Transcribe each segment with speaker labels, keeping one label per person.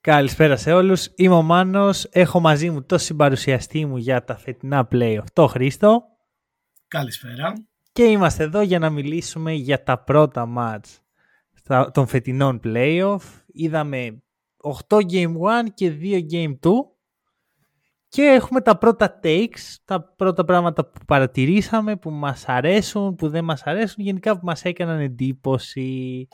Speaker 1: Καλησπέρα σε όλους. Είμαι ο Μάνος. Έχω μαζί μου το συμπαρουσιαστή μου για τα φετινά playoff, το Χρήστο.
Speaker 2: Καλησπέρα.
Speaker 1: Και είμαστε εδώ για να μιλήσουμε για τα πρώτα μάτς των φετινών playoff. Είδαμε 8 Game 1 και 2 Game 2. Και έχουμε τα πρώτα takes, τα πρώτα πράγματα που παρατηρήσαμε, που μας αρέσουν, που δεν μας αρέσουν, γενικά που μας έκαναν εντύπωση.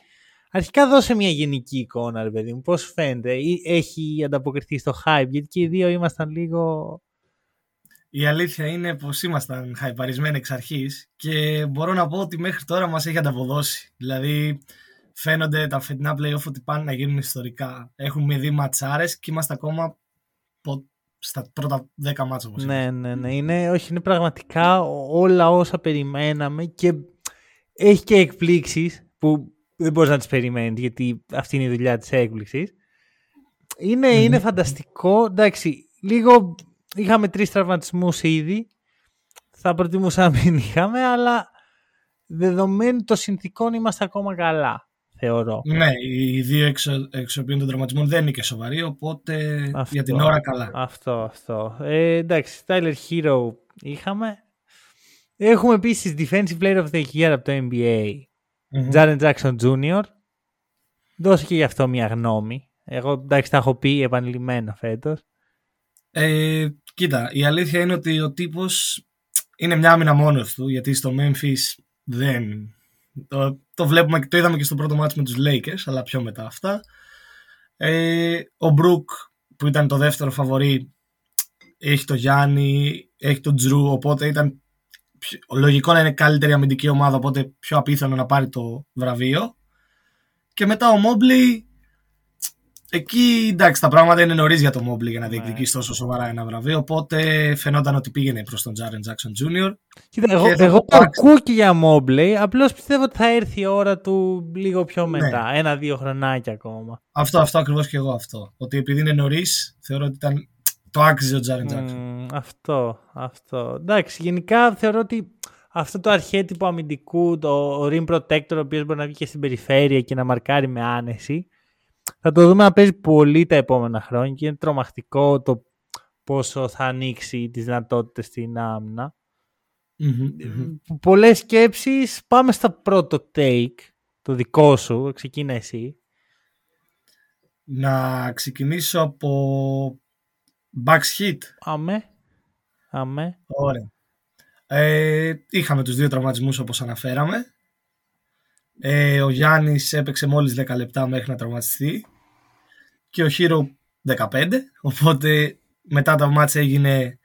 Speaker 1: Αρχικά δώσε μια γενική εικόνα, ρε παιδί μου. Πώς φαίνεται, έχει ανταποκριθεί στο hype, γιατί και οι δύο ήμασταν λίγο...
Speaker 2: Η αλήθεια είναι πως ήμασταν χαϊπαρισμένοι εξ αρχής και μπορώ να πω ότι μέχρι τώρα μας έχει ανταποδώσει. Δηλαδή φαίνονται τα φετινά playoff ότι πάνε να γίνουν ιστορικά. Έχουμε δει ματσάρες και είμαστε ακόμα στα πρώτα δέκα μάτσα. Όπως
Speaker 1: ναι, ναι, ναι. Είναι, όχι, είναι πραγματικά όλα όσα περιμέναμε και έχει και εκπλήξεις που δεν μπορείς να τις περιμένεις γιατί αυτή είναι η δουλειά της έκπληξης. Είναι, είναι φανταστικό. Εντάξει, λίγο είχαμε τρεις τραυματισμούς ήδη. Θα προτιμούσα να μην είχαμε, αλλά δεδομένου των συνθήκων είμαστε ακόμα καλά, θεωρώ.
Speaker 2: Ναι, οι δύο εξω, εξοπλίων των τραυματισμών δεν είναι και σοβαροί, οπότε αυτό, για την ώρα καλά.
Speaker 1: Αυτό, αυτό. Ε, εντάξει, Tyler Hero είχαμε. Έχουμε επίσης Defensive Player of the Year από το NBA. Mm-hmm. Jaren Jackson Jr. Δώσε και γι' αυτό μια γνώμη. Εγώ εντάξει τα έχω πει επανειλημμένα φέτος.
Speaker 2: Ε, κοίτα, η αλήθεια είναι ότι ο τύπος είναι μια άμυνα μόνος του, γιατί στο Memphis δεν... Το, το βλέπουμε και το είδαμε και στο πρώτο μάτι με τους Lakers, αλλά πιο μετά αυτά. Ε, ο Brook που ήταν το δεύτερο φαβορή έχει το Γιάννη, έχει τον Τζρου, οπότε ήταν λογικό να είναι καλύτερη αμυντική ομάδα, οπότε πιο απίθανο να πάρει το βραβείο. Και μετά ο Μόμπλι, εκεί εντάξει τα πράγματα είναι νωρίς για το Μόμπλι για να ναι. διεκδικήσει τόσο σοβαρά ένα βραβείο, οπότε φαινόταν ότι πήγαινε προς τον Τζάρεν Τζάξον Τζούνιορ.
Speaker 1: Κοίτα, εγώ, εγώ το ακούω και για Μόμπλι, απλώς πιστεύω ότι θα έρθει η ώρα του λίγο πιο ναι. μετά, ναι. ένα-δύο χρονάκια ακόμα.
Speaker 2: Αυτό, αυτό ακριβώς και εγώ αυτό. Ότι επειδή είναι νωρίς, θεωρώ ότι ήταν το άξιζε ο Τζάρεν Τζάξον.
Speaker 1: Αυτό, αυτό. Εντάξει, γενικά θεωρώ ότι αυτό το αρχέτυπο αμυντικού, το rim protector, ο οποίος μπορεί να βγει και στην περιφέρεια και να μαρκάρει με άνεση, θα το δούμε να παίζει πολύ τα επόμενα χρόνια και είναι τρομακτικό το πόσο θα ανοίξει τις δυνατότητες στην άμυνα. Mm-hmm, Πολλές σκέψεις. Πάμε στο πρώτο take, το δικό σου. Ξεκίνα εσύ.
Speaker 2: Να ξεκινήσω από Bucks Hit.
Speaker 1: Αμέ. Αμέ.
Speaker 2: Ωραία. Ε, είχαμε τους δύο τραυματισμούς όπως αναφέραμε. Ε, ο Γιάννης έπαιξε μόλις 10 λεπτά μέχρι να τραυματιστεί και ο Χίρο 15 οπότε μετά τα μάτια έγινε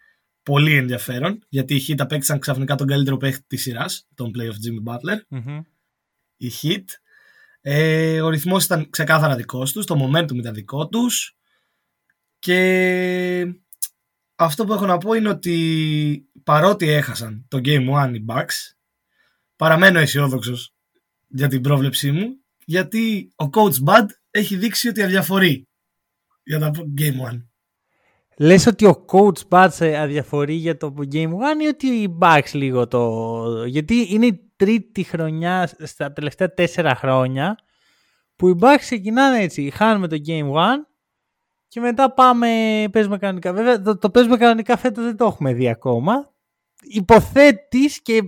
Speaker 2: πολύ ενδιαφέρον γιατί οι Heat απέκτησαν ξαφνικά τον καλύτερο παίχτη της σειράς τον play of Jimmy Butler mm η Heat ε, ο ρυθμός ήταν ξεκάθαρα δικός τους το momentum ήταν δικό τους και αυτό που έχω να πω είναι ότι παρότι έχασαν το Game 1 οι Bucks, παραμένω αισιόδοξος για την πρόβλεψή μου, γιατί ο Coach Bud έχει δείξει ότι αδιαφορεί για το Game 1.
Speaker 1: Λες ότι ο Coach Bud αδιαφορεί για το Game 1 ή ότι οι Bucks λίγο το... Γιατί είναι η τρίτη χρονιά στα τελευταία τέσσερα χρόνια που οι Bucks ξεκινάνε έτσι. Χάνουμε το Game 1 και μετά πάμε, παίζουμε κανονικά. Βέβαια, το, το παίζουμε κανονικά φέτος δεν το έχουμε δει ακόμα. Υποθέτεις και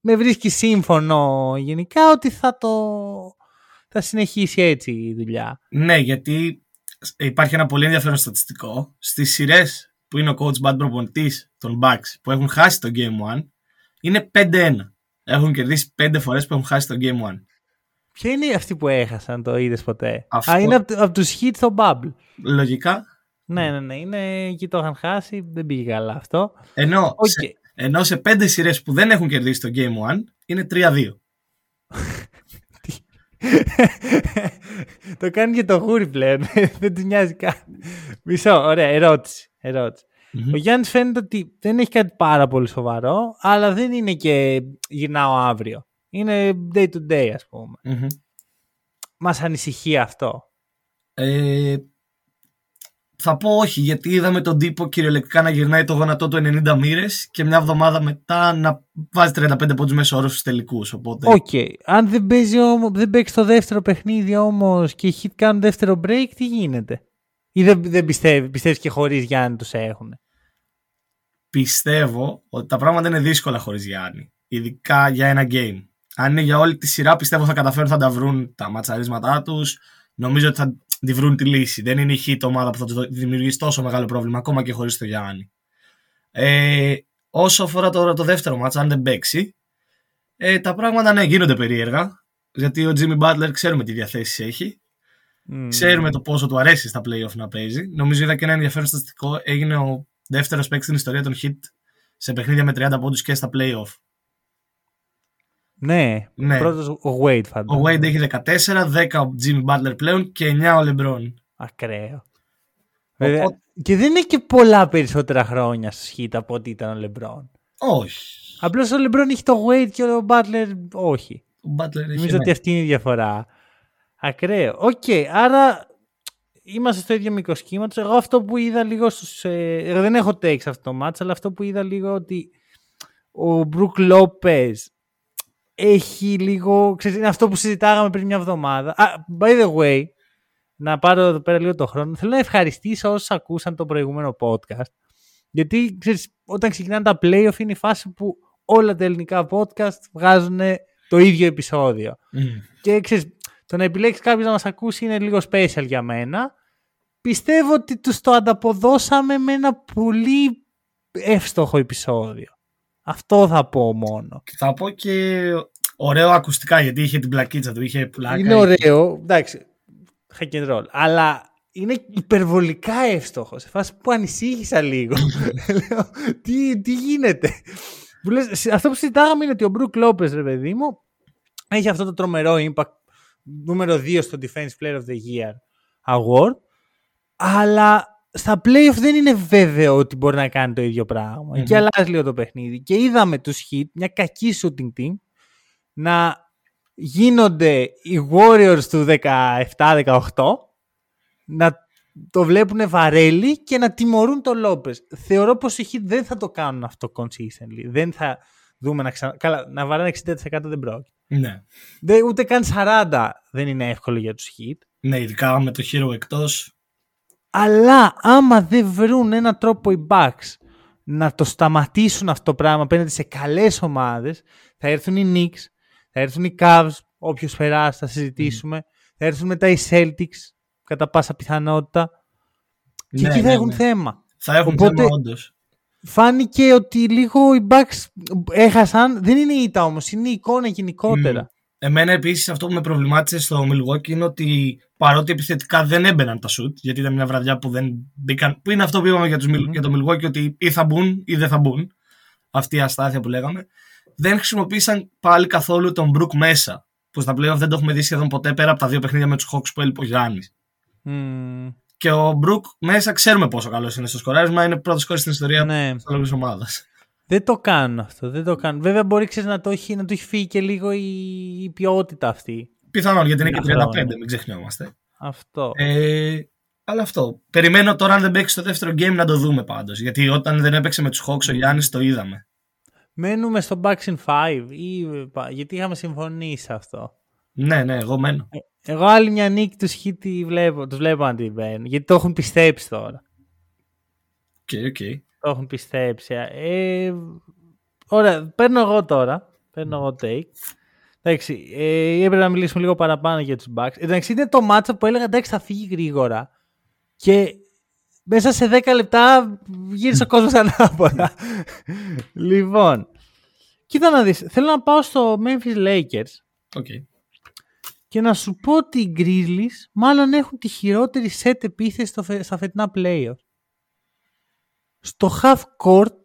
Speaker 1: με βρίσκει σύμφωνο γενικά ότι θα το θα συνεχίσει έτσι η δουλειά.
Speaker 2: Ναι, γιατί υπάρχει ένα πολύ ενδιαφέρον στατιστικό. Στις σειρές που είναι ο coach bad προπονητής των Bucks που έχουν χάσει το Game 1 είναι 5-1. Έχουν κερδίσει 5 φορές που έχουν χάσει το Game 1.
Speaker 1: Ποια είναι αυτή που έχασαν, το είδες ποτέ; Αυτό... Α, είναι από, από τους hits στο Bubble.
Speaker 2: Λογικά.
Speaker 1: Ναι, ναι, ναι. Είναι, εκεί το είχαν χάσει. Δεν πήγε καλά αυτό.
Speaker 2: Ενώ, okay. σε, ενώ σε πέντε σειρές που δεν έχουν κερδίσει το Game 1 είναι 3-2.
Speaker 1: το κάνει και το γούρι πλέον. δεν του νοιάζει καν. Μισό, ωραία, ερώτηση. ερώτηση. Ο Γιάννης φαίνεται ότι δεν έχει κάτι πάρα πολύ σοβαρό, αλλά δεν είναι και γυρνάω αύριο. Είναι day to day, ας πούμε. mm Μας ανησυχεί αυτό.
Speaker 2: Ε, θα πω όχι, γιατί είδαμε τον τύπο κυριολεκτικά να γυρνάει το γόνατό του 90 μοίρες και μια εβδομάδα μετά να βάζει 35 πόντους μέσο όρο στους τελικούς. Οπότε...
Speaker 1: OK. Okay. Αν δεν παίζει, δεν παίξει το δεύτερο παιχνίδι όμως και οι Heat κάνουν δεύτερο break, τι γίνεται; Ή δεν, δεν πιστεύει, πιστεύεις και χωρίς Γιάννη τους έχουν.
Speaker 2: Πιστεύω ότι τα πράγματα είναι δύσκολα χωρίς Γιάννη. Ειδικά για ένα game. Αν είναι για όλη τη σειρά, πιστεύω θα καταφέρουν θα τα βρουν τα ματσαρίσματά τους. Νομίζω ότι θα τη βρουν τη λύση. Δεν είναι η hit ομάδα που θα τους δημιουργήσει τόσο μεγάλο πρόβλημα, ακόμα και χωρίς το Γιάννη. Ε, όσο αφορά τώρα το δεύτερο μάτσα, αν δεν παίξει, ε, τα πράγματα ναι, γίνονται περίεργα. Γιατί ο Jimmy Butler ξέρουμε τι διαθέσεις έχει. Mm. Ξέρουμε το πόσο του αρέσει στα playoff να παίζει. Νομίζω είδα και ένα ενδιαφέρον στατιστικό. Έγινε ο δεύτερος παίκτης στην ιστορία των hit σε παιχνίδια με 30 πόντους και στα playoff.
Speaker 1: Ναι, ναι. πρώτος ο Wade φαντάζομαι.
Speaker 2: Ο Wade έχει 14, 10 ο Jimmy Butler πλέον και 9 ο LeBron.
Speaker 1: Ακραίο. Βέβαια, και δεν είναι και πολλά περισσότερα χρόνια στο σχήτα από ό,τι ήταν ο LeBron.
Speaker 2: Όχι.
Speaker 1: Απλώς ο LeBron έχει το Wade και ο Butler όχι.
Speaker 2: Ο Butler έχει
Speaker 1: Νομίζω ότι αυτή είναι η διαφορά. Ακραίο. OK, okay, άρα είμαστε στο ίδιο μήκος κύματος. Εγώ αυτό που είδα λίγο στους. Ε, δεν έχω takes αυτό το match, αλλά αυτό που είδα λίγο ότι ο Brook Lopez έχει λίγο. Ξέρεις, είναι αυτό που συζητάγαμε πριν μια εβδομάδα. Ah, by the way, να πάρω εδώ πέρα λίγο το χρόνο. Θέλω να ευχαριστήσω όσους ακούσαν το προηγούμενο podcast. Γιατί ξέρεις, όταν ξεκινάνε τα playoff είναι η φάση που όλα τα ελληνικά podcast βγάζουν το ίδιο επεισόδιο. Mm. Και ξέρεις, το να επιλέξεις κάποιος να μας ακούσει είναι λίγο special για μένα. Πιστεύω ότι τους το ανταποδώσαμε με ένα πολύ εύστοχο επεισόδιο. Αυτό θα πω μόνο.
Speaker 2: Θα πω και ωραίο ακουστικά γιατί είχε την πλακίτσα του, είχε πλάκα.
Speaker 1: Είναι ωραίο, εντάξει, hack and roll. Αλλά είναι υπερβολικά εύστοχος. Σε φάση που ανησύχησα λίγο. τι, τι γίνεται; αυτό που συζητάγαμε είναι ότι ο Μπρουκ Λόπες, ρε παιδί μου, έχει αυτό το τρομερό impact νούμερο 2 στο Defense Player of the Year Award. Αλλά στα playoff δεν είναι βέβαιο ότι μπορεί να κάνει το ίδιο Και αλλάζει λίγο το παιχνίδι. Και είδαμε τους Heat, μια κακή shooting team, να γίνονται οι Warriors του 17-18, να το βλέπουν βαρέλι και να τιμωρούν το Λόπες. Θεωρώ πως οι Heat δεν θα το κάνουν αυτό consistently. Δεν θα δούμε να ξανα... Καλά, να βαράνε 60% δεν πρόκειται.
Speaker 2: Ναι.
Speaker 1: Δεν, ούτε καν 40 δεν είναι εύκολο για τους Heat.
Speaker 2: Ναι, ειδικά με το χείρο εκτός.
Speaker 1: Αλλά άμα δεν βρουν έναν τρόπο οι Bucks να το σταματήσουν αυτό το πράγμα απέναντι σε καλές ομάδες, θα έρθουν οι Knicks, θα έρθουν οι Cavs, όποιος περάσει θα συζητήσουμε, θα έρθουν μετά οι Celtics, κατά πάσα πιθανότητα. Και ναι, εκεί θα ναι, έχουν ναι. θέμα.
Speaker 2: Θα έχουν Οπότε, θέμα όντως.
Speaker 1: Φάνηκε ότι λίγο οι Bucks έχασαν, δεν είναι η ήττα όμως, είναι η εικόνα γενικότερα.
Speaker 2: Εμένα επίσης αυτό που με προβλημάτισε στο Milwaukee είναι ότι παρότι επιθετικά δεν έμπαιναν τα σουτ, γιατί ήταν μια βραδιά που δεν μπήκαν. που είναι αυτό που είπαμε για, τους, για το Milwaukee, ότι ή θα μπουν ή δεν θα μπουν. Αυτή η αστάθεια που λέγαμε. Δεν χρησιμοποίησαν πάλι καθόλου τον Brook μέσα. Που στα πλέον δεν το έχουμε δει σχεδόν ποτέ πέρα από τα δύο παιχνίδια με τους Hawks που έλειπε ο Γιάννης.
Speaker 1: Mm.
Speaker 2: Και ο Brook μέσα ξέρουμε πόσο καλός είναι στο σκοράρισμα. Είναι πρώτος σκόρ στην ιστορία
Speaker 1: ναι.
Speaker 2: της ομάδας.
Speaker 1: Δεν το κάνουν αυτό. Δεν το κάνουν. Βέβαια, μπορεί ξέρεις, να, το έχει, να το έχει φύγει και λίγο η, η ποιότητα αυτή.
Speaker 2: Πιθανόν, γιατί είναι και 35, μην ξεχνιόμαστε.
Speaker 1: Αυτό.
Speaker 2: Ε, αλλά αυτό. Περιμένω τώρα, αν δεν παίξει το δεύτερο game, να το δούμε πάντως. Γιατί όταν δεν έπαιξε με τους Hawks, ο Γιάννης το είδαμε.
Speaker 1: Μένουμε στο Bucks in 5 ή γιατί είχαμε συμφωνήσει αυτό.
Speaker 2: Ναι, ναι, εγώ μένω.
Speaker 1: Ε, εγώ άλλη μια νίκη τους Χίτη βλέπω, τους βλέπω να την γιατί το έχουν πιστέψει τώρα.
Speaker 2: OK, okay, OK. Okay
Speaker 1: το έχουν πιστέψει. Ε, ωραία, παίρνω εγώ τώρα. Παίρνω εγώ take. Εντάξει, ε, έπρεπε να μιλήσουμε λίγο παραπάνω για τους Bucks. Εντάξει, είναι το ματς που έλεγα εντάξει θα φύγει γρήγορα. Και μέσα σε 10 λεπτά γύρισε ο κόσμος ανάποδα. λοιπόν, κοίτα να δεις. Θέλω να πάω στο Memphis Lakers.
Speaker 2: Okay.
Speaker 1: Και να σου πω ότι οι Grizzlies μάλλον έχουν τη χειρότερη set επίθεση στα φετινά playoff στο half court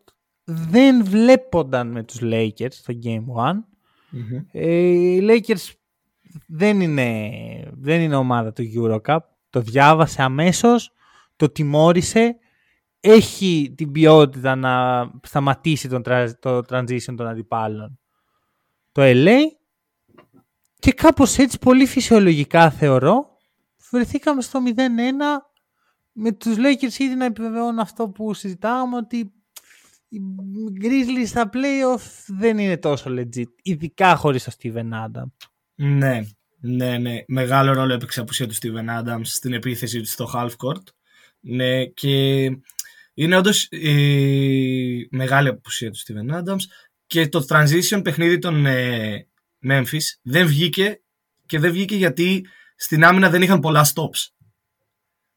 Speaker 1: δεν βλέπονταν με τους Lakers στο Game 1. Mm-hmm. Ε, οι Lakers δεν είναι, δεν είναι ομάδα του Eurocup. Το διάβασε αμέσως, το τιμώρησε, έχει την ποιότητα να σταματήσει τον, το transition των αντιπάλων. Το LA και κάπως έτσι πολύ φυσιολογικά θεωρώ βρεθήκαμε στο 0-1 με τους Lakers ήδη να επιβεβαιώνουν αυτό που συζητάμε ότι οι Grizzlies στα playoff δεν είναι τόσο legit, ειδικά χωρίς τον Steven Adams.
Speaker 2: Ναι, ναι, ναι. Μεγάλο ρόλο έπαιξε η απουσία του Steven Adams στην επίθεση του στο half court. Ναι, και είναι όντως η μεγάλη απουσία του Steven Adams και το transition παιχνίδι των ε, Memphis δεν βγήκε και δεν βγήκε γιατί στην άμυνα δεν είχαν πολλά stops.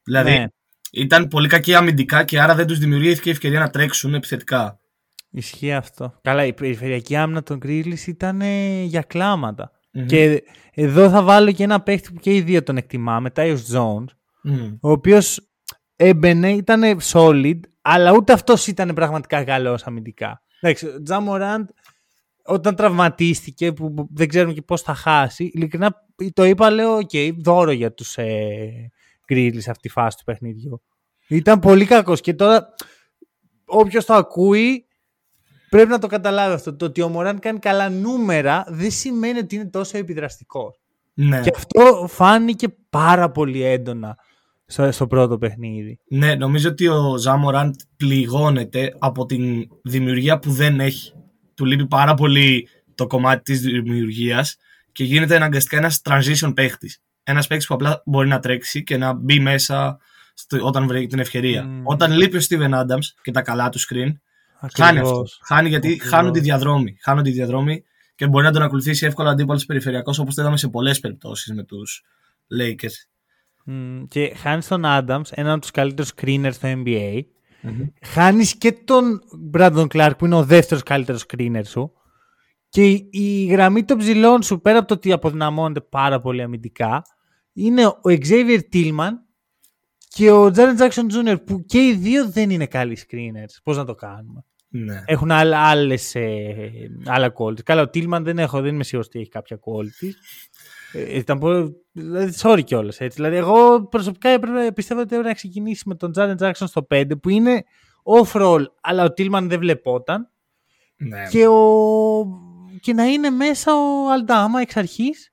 Speaker 2: Δηλαδή ναι. Ήταν πολύ κακή αμυντικά και άρα δεν τους δημιουργήθηκε η ευκαιρία να τρέξουν επιθετικά.
Speaker 1: Ισχύει αυτό. Καλά, η περιφερειακή άμυνα των Grizzlies ήταν για κλάματα Και εδώ θα βάλω και ένα παίχτη που και οι δύο τον εκτιμάμε, Tyus Jones, ο οποίος έμπαινε, ήταν solid, αλλά ούτε αυτός ήταν πραγματικά καλός αμυντικά. Εντάξει, ο Ja Morant όταν τραυματίστηκε, που δεν ξέρουμε και πώς θα χάσει, ειλικρινά το είπα, λέω, OK, okay, δώρο για τους ε, αυτή τη φάση του παιχνιδιού. Ήταν πολύ κακός και τώρα όποιος το ακούει πρέπει να το καταλάβει αυτό. Το ότι ο Μωράν κάνει καλά νούμερα δεν σημαίνει ότι είναι τόσο επιδραστικός.
Speaker 2: Ναι.
Speaker 1: Και αυτό φάνηκε πάρα πολύ έντονα στο, στο πρώτο παιχνίδι.
Speaker 2: Ναι, νομίζω ότι ο Ζάμοραντ πληγώνεται από την δημιουργία που δεν έχει του λείπει πάρα πολύ το κομμάτι της δημιουργίας και γίνεται αναγκαστικά ένας transition παίχτης. Ένας παίχτης που απλά μπορεί να τρέξει και να μπει μέσα στο, όταν βρει την ευκαιρία. Mm. Όταν λείπει ο Steven Adams και τα καλά του screen, χάνει αυτό. Χάνει γιατί Ακριβώς. χάνουν τη διαδρόμη. Χάνουν τη διαδρόμη και μπορεί να τον ακολουθήσει εύκολα αντίπαλος περιφερειακός όπως το είδαμε σε πολλές περιπτώσεις με τους Lakers.
Speaker 1: Mm, και χάνει τον Adams, έναν από τους καλύτερους screeners στο NBA, Mm-hmm. Χάνεις και τον Brandon Clark που είναι ο δεύτερος καλύτερος screener σου. Και η, γραμμή των ψηλών σου, πέρα από το ότι αποδυναμώνεται πάρα πολύ αμυντικά, είναι ο Xavier Tillman και ο Jaren Jackson Jr. που και οι δύο δεν είναι καλοί screeners. Πώς να το κάνουμε;
Speaker 2: Ναι.
Speaker 1: Έχουν άλλες, ε, άλλα quality. Καλά, ο Tillman δεν έχω, δεν είμαι σίγουρος ότι έχει κάποια quality. Ε, ήταν πολύ. Δηλαδή, sorry κιόλας. Δηλαδή, εγώ προσωπικά έπρεπε, πιστεύω ότι έπρεπε να ξεκινήσει με τον Τζάρεν Τζάξον στο 5 που είναι off-roll, αλλά ο Τίλμαν δεν βλεπόταν.
Speaker 2: Ναι.
Speaker 1: Και, ο... και να είναι μέσα ο Αλντάμα εξ αρχής.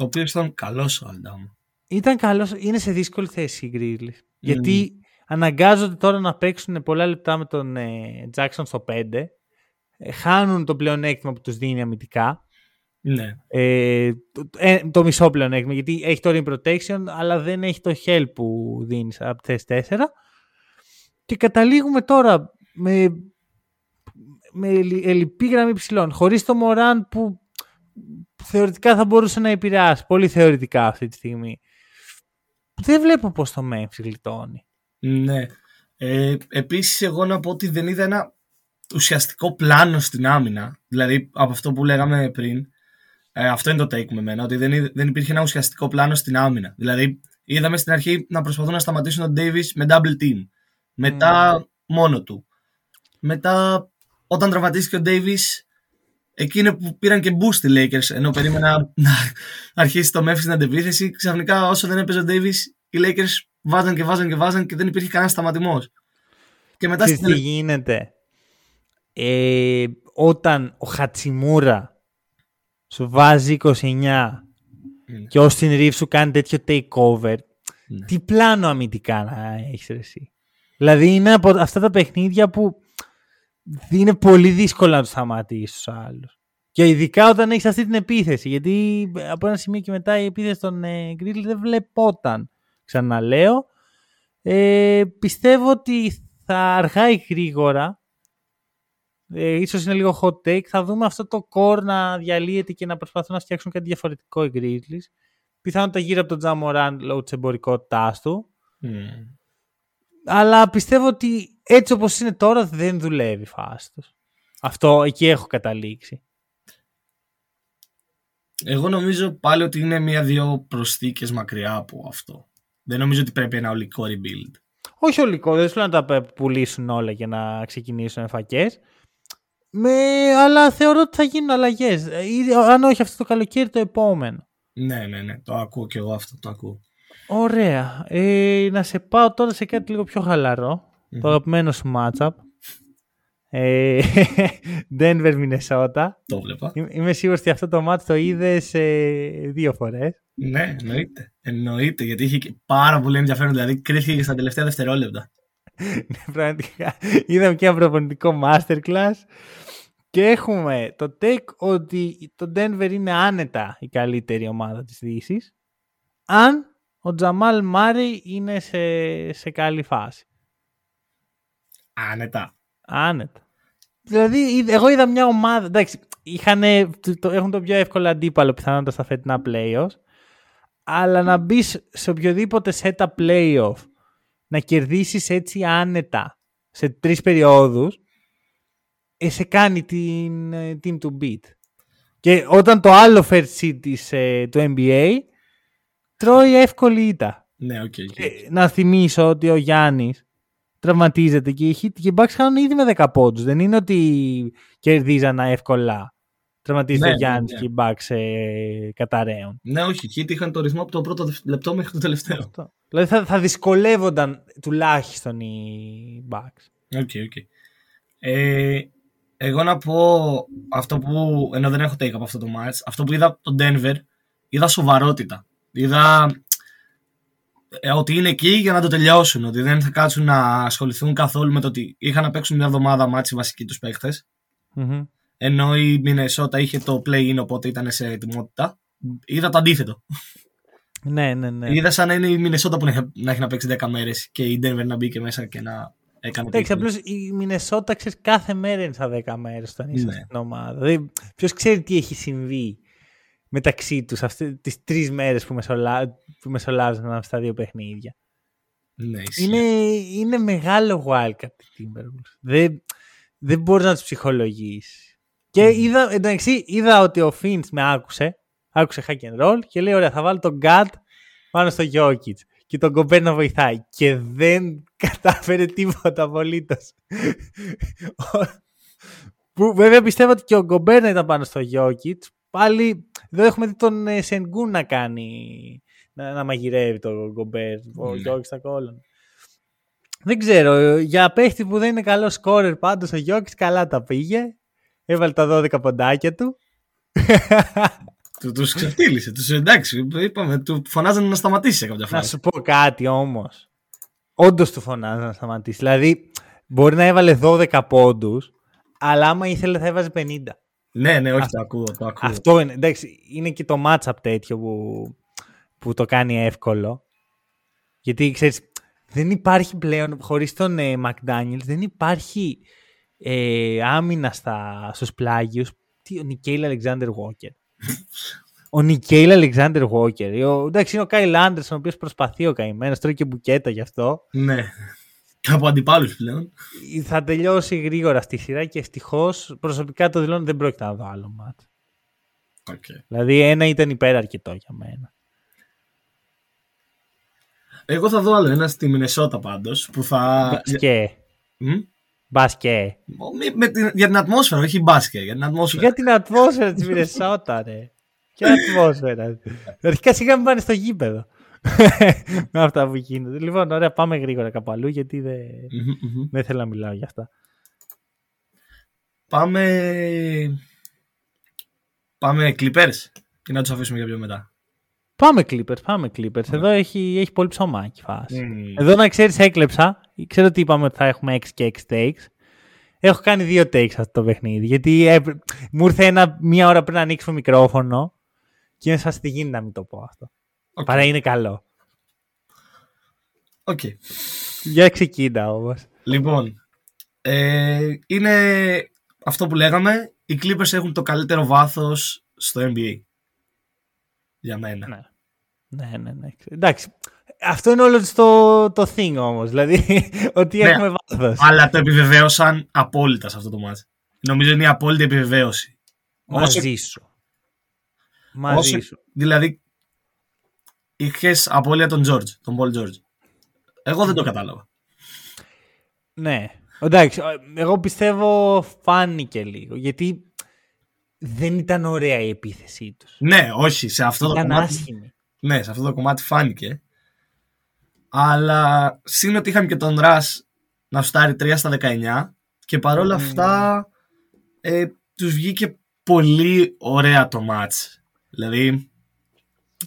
Speaker 2: Ο οποίος ήταν καλός ο Αλντάμα.
Speaker 1: Ήταν καλός. Είναι σε δύσκολη θέση η Grizzlies. Mm. Γιατί αναγκάζονται τώρα να παίξουν πολλά λεπτά με τον Τζάξον στο 5. Ε, χάνουν το πλεονέκτημα που τους δίνει αμυντικά.
Speaker 2: Ναι.
Speaker 1: Ε, το, ε, το μισό πλέον έχουμε, γιατί έχει το ring protection, αλλά δεν έχει το help που δίνεις από θέση 4. Και καταλήγουμε τώρα με, με ελλειπή γραμμή ψηλών, χωρίς το Μωράν που θεωρητικά θα μπορούσε να επηρεάσει, πολύ θεωρητικά αυτή τη στιγμή. Δεν βλέπω πώς το Memphis γλιτώνει.
Speaker 2: Ναι. Ε, επίσης εγώ να πω ότι δεν είδα ένα ουσιαστικό πλάνο στην άμυνα, δηλαδή από αυτό που λέγαμε πριν, ε, αυτό είναι το take με μένα, ότι δεν, δεν υπήρχε ένα ουσιαστικό πλάνο στην άμυνα. Δηλαδή, είδαμε στην αρχή να προσπαθούν να σταματήσουν τον Davis με double team. Μετά mm. μόνο του. Μετά, όταν τραυματίστηκε ο Davis, εκείνοι που πήραν και boost οι Lakers, ενώ περίμενα να αρχίσει το Memphis στην αντεπίθεση, ξαφνικά όσο δεν έπαιζε ο Davis, οι Lakers βάζαν και βάζαν και βάζαν και δεν υπήρχε κανένας σταματημός.
Speaker 1: Και μετά στην... Τι γίνεται; Ε, όταν ο Χατσιμούρα σου βάζει 29 mm. και ο Austin Reeves σου κάνει τέτοιο takeover, mm. τι πλάνο αμυντικά να έχεις εσύ; Δηλαδή είναι από αυτά τα παιχνίδια που είναι πολύ δύσκολο να τους σταματήσεις τους άλλους. Και ειδικά όταν έχεις αυτή την επίθεση. Γιατί από ένα σημείο και μετά η επίθεση των ε, δεν βλεπόταν. Ξαναλέω. Ε, πιστεύω ότι θα αργάει γρήγορα ε, ίσως είναι λίγο hot take. Θα δούμε αυτό το core να διαλύεται και να προσπαθούν να φτιάξουν κάτι διαφορετικό οι Grizzlies. Πιθανότατα γύρω από τον Τζαμοράν λόγω της εμπορικότητάς του. Mm. Αλλά πιστεύω ότι έτσι όπως είναι τώρα δεν δουλεύει φάστος. Αυτό εκεί έχω καταλήξει.
Speaker 2: Εγώ νομίζω πάλι ότι είναι μία-δύο προσθήκες μακριά από αυτό. Δεν νομίζω ότι πρέπει ένα ολικό rebuild.
Speaker 1: Όχι ολικό, δεν σου να τα πουλήσουν όλα για να ξεκινήσουν φακές. Με, αλλά θεωρώ ότι θα γίνουν αλλαγές. Αν όχι αυτό το καλοκαίρι, το επόμενο.
Speaker 2: Ναι, ναι, ναι. Το ακούω και εγώ αυτό. Το ακούω.
Speaker 1: Ωραία. Ε, να σε πάω τώρα σε κάτι λίγο πιο χαλαρο Το αγαπημένο σου matchup. Ε, Denver Minnesota.
Speaker 2: Το βλέπα.
Speaker 1: Είμαι σίγουρος ότι αυτό το match το είδες ε, δύο φορές.
Speaker 2: Ναι, εννοείται. Εννοείται, γιατί είχε πάρα πολύ ενδιαφέρον. Δηλαδή, κρίθηκε και στα τελευταία δευτερόλεπτα.
Speaker 1: ναι, πραγματικά. Είδαμε και ένα προπονητικό masterclass. Και έχουμε το take ότι το Denver είναι άνετα η καλύτερη ομάδα της Δύσης. Αν ο Τζαμάλ Μάρι είναι σε, σε καλή φάση.
Speaker 2: Άνετα.
Speaker 1: Άνετα. Δηλαδή, εγώ είδα μια ομάδα. Εντάξει, είχαν, έχουν το πιο εύκολο αντίπαλο πιθανότητα στα φετινά playoffs. Αλλά να μπει σε οποιοδήποτε setup playoff να κερδίσεις έτσι άνετα σε τρεις περιόδους ε, σε κάνει την ε, team to beat. Και όταν το άλλο first seed της, ε, του NBA τρώει εύκολη ήττα.
Speaker 2: Ναι, okay, okay.
Speaker 1: να θυμίσω ότι ο Γιάννης τραυματίζεται και οι Heat και οι Bucks χάνουν ήδη με 10 πόντους. Δεν είναι ότι κερδίζαν εύκολα. Τραυματίζεται ναι, ο Γιάννης ναι, ναι. και οι Bucks ε, καταραίων.
Speaker 2: Ναι, όχι. Οι Heat είχαν το ρυθμό από το πρώτο λεπτό μέχρι το τελευταίο. Αυτό.
Speaker 1: Δηλαδή θα, θα δυσκολεύονταν τουλάχιστον οι Bucks.
Speaker 2: OK, okay, Okay. Ε, εγώ να πω αυτό που, ενώ δεν έχω take από αυτό το match, αυτό που είδα από τον Denver, είδα σοβαρότητα. Είδα ε, ότι είναι εκεί για να το τελειώσουν. Ότι δεν θα κάτσουν να ασχοληθούν καθόλου με το ότι είχαν να παίξουν μια εβδομάδα ματς οι βασικοί τους παίχτες mm-hmm. Ενώ η Μινεσότα είχε το play-in, οπότε ήταν σε ετοιμότητα. Είδα το αντίθετο.
Speaker 1: Ναι, ναι, ναι.
Speaker 2: Είδα σαν να είναι η Μινεσότα που να έχει να παίξει 10 μέρες και η Denver να μπήκε μέσα και να έκανε.
Speaker 1: Εντάξει, απλώς η Μινεσότα ξέρεις κάθε μέρα είναι στα 10 μέρες όταν είσαι ναι. στην ομάδα. Δηλαδή, ποιος ξέρει τι έχει συμβεί μεταξύ τους τις τρεις μέρες που, μεσολα... που μεσολάβησαν αυτά τα δύο παιχνίδια.
Speaker 2: Ναι,
Speaker 1: είναι, είναι μεγάλο wildcard η Timberwolves. Δεν, δεν μπορείς να τους ψυχολογήσει. Και mm. είδα, εντάξει, είδα ότι ο Φίντς με άκουσε. Άκουσε hack and roll και λέει: Ωραία, θα βάλω τον Gat πάνω στο Jokic και τον Γκομπέρ να βοηθάει. Και δεν κατάφερε τίποτα απολύτως. Που βέβαια πιστεύω ότι και ο Γκομπέρ ήταν πάνω στο Jokic. Πάλι δεν έχουμε δει τον ε, Σενγκούν να κάνει. να, να μαγειρεύει τον Γκομπέρ. Ο ναι. Jokic στα κόλλον. Δεν ξέρω. Για παίχτη που δεν είναι καλό σκόρερ πάντως ο Jokic καλά τα πήγε. Έβαλε τα 12 ποντάκια του.
Speaker 2: Του τους ξεφτύλισε. Τους, εντάξει, είπαμε, του φωνάζανε να σταματήσει σε κάποια φάση.
Speaker 1: Να σου πω κάτι όμως. Όντως του φωνάζανε να σταματήσει. Δηλαδή, μπορεί να έβαλε 12 πόντους, αλλά άμα ήθελε θα έβαζε 50.
Speaker 2: Ναι, ναι, όχι, το ακούω, το ακούω.
Speaker 1: Αυτό είναι. Εντάξει, είναι και το matchup τέτοιο που, που το κάνει εύκολο. Γιατί ξέρεις, δεν υπάρχει πλέον, χωρίς τον ε, McDaniels, δεν υπάρχει ε, άμυνα στα, στους πλάγιους. Τι, ο Νικέιλ Αλεξάνδερ Βόκερ. ο Νικέιλ Αλεξάνδερ Βόκερ. Εντάξει, είναι ο Κάιλ Άντερσον, ο οποίος προσπαθεί ο καημένος, τρώει και μπουκέτα γι' αυτό.
Speaker 2: Ναι. Από αντιπάλους πλέον.
Speaker 1: Θα τελειώσει γρήγορα στη σειρά και ευτυχώς προσωπικά το δηλώνω δεν πρόκειται να δω άλλο μάτς.
Speaker 2: Okay.
Speaker 1: Δηλαδή ένα ήταν υπεραρκετό για μένα.
Speaker 2: Εγώ θα δω άλλο ένα στη Μινεσότα πάντως που θα.
Speaker 1: Μπασκέ. Mm? Μπασκέ.
Speaker 2: Με, με, για την ατμόσφαιρα, όχι μπάσκε. Για την ατμόσφαιρα.
Speaker 1: Για την ατμόσφαιρα της Μινεσότα, ρε. Ποια ατμόσφαιρα. Αρχικά σιγά μην πάνε στο γήπεδο. Με αυτά που γίνονται. Λοιπόν, ωραία, πάμε γρήγορα κάπου αλλού γιατί δεν, δεν θέλω να μιλάω για αυτά.
Speaker 2: Πάμε. Πάμε Clippers και να τους αφήσουμε για πιο μετά.
Speaker 1: Πάμε Clippers, πάμε Clippers. Εδώ έχει, έχει πολύ ψωμάκι φάση. Εδώ να ξέρεις, έκλεψα. Ξέρω ότι είπαμε ότι θα έχουμε 6 και 6 takes. Έχω κάνει δύο takes αυτό το παιχνίδι. Γιατί ε, μου ήρθε ένα, μία ώρα πριν να ανοίξω το μικρόφωνο και είναι σαν στη γίνει να μην το πω αυτό. Okay. Παρά είναι καλό.
Speaker 2: OK. Okay.
Speaker 1: Για ξεκίνα όμως.
Speaker 2: Λοιπόν, ε, είναι αυτό που λέγαμε. Οι Clippers έχουν το καλύτερο βάθος στο NBA. Για μένα.
Speaker 1: Ναι. Ναι, ναι, ναι. Εντάξει. Αυτό είναι όλο το, το thing όμως. Δηλαδή, ότι ναι, έχουμε βάθος.
Speaker 2: Αλλά το επιβεβαίωσαν απόλυτα σε αυτό το μάτι. Νομίζω είναι η απόλυτη επιβεβαίωση.
Speaker 1: Μαζί Όσο... σου. Μαζί σου.
Speaker 2: Δηλαδή, είχες απώλεια τον George, τον Paul George. Εγώ δεν το κατάλαβα.
Speaker 1: Ναι. Εντάξει, εγώ πιστεύω φάνηκε λίγο. Γιατί δεν ήταν ωραία η επίθεσή τους.
Speaker 2: Ναι, όχι, σε αυτό
Speaker 1: ήταν
Speaker 2: το κομμάτι.
Speaker 1: άσχημη.
Speaker 2: Ναι, σε αυτό το κομμάτι φάνηκε. Αλλά σύν ότι είχαμε και τον Ρας να φτάρει 3 στα 19 και παρόλα αυτά ε, τους βγήκε πολύ ωραία το μάτς. Δηλαδή,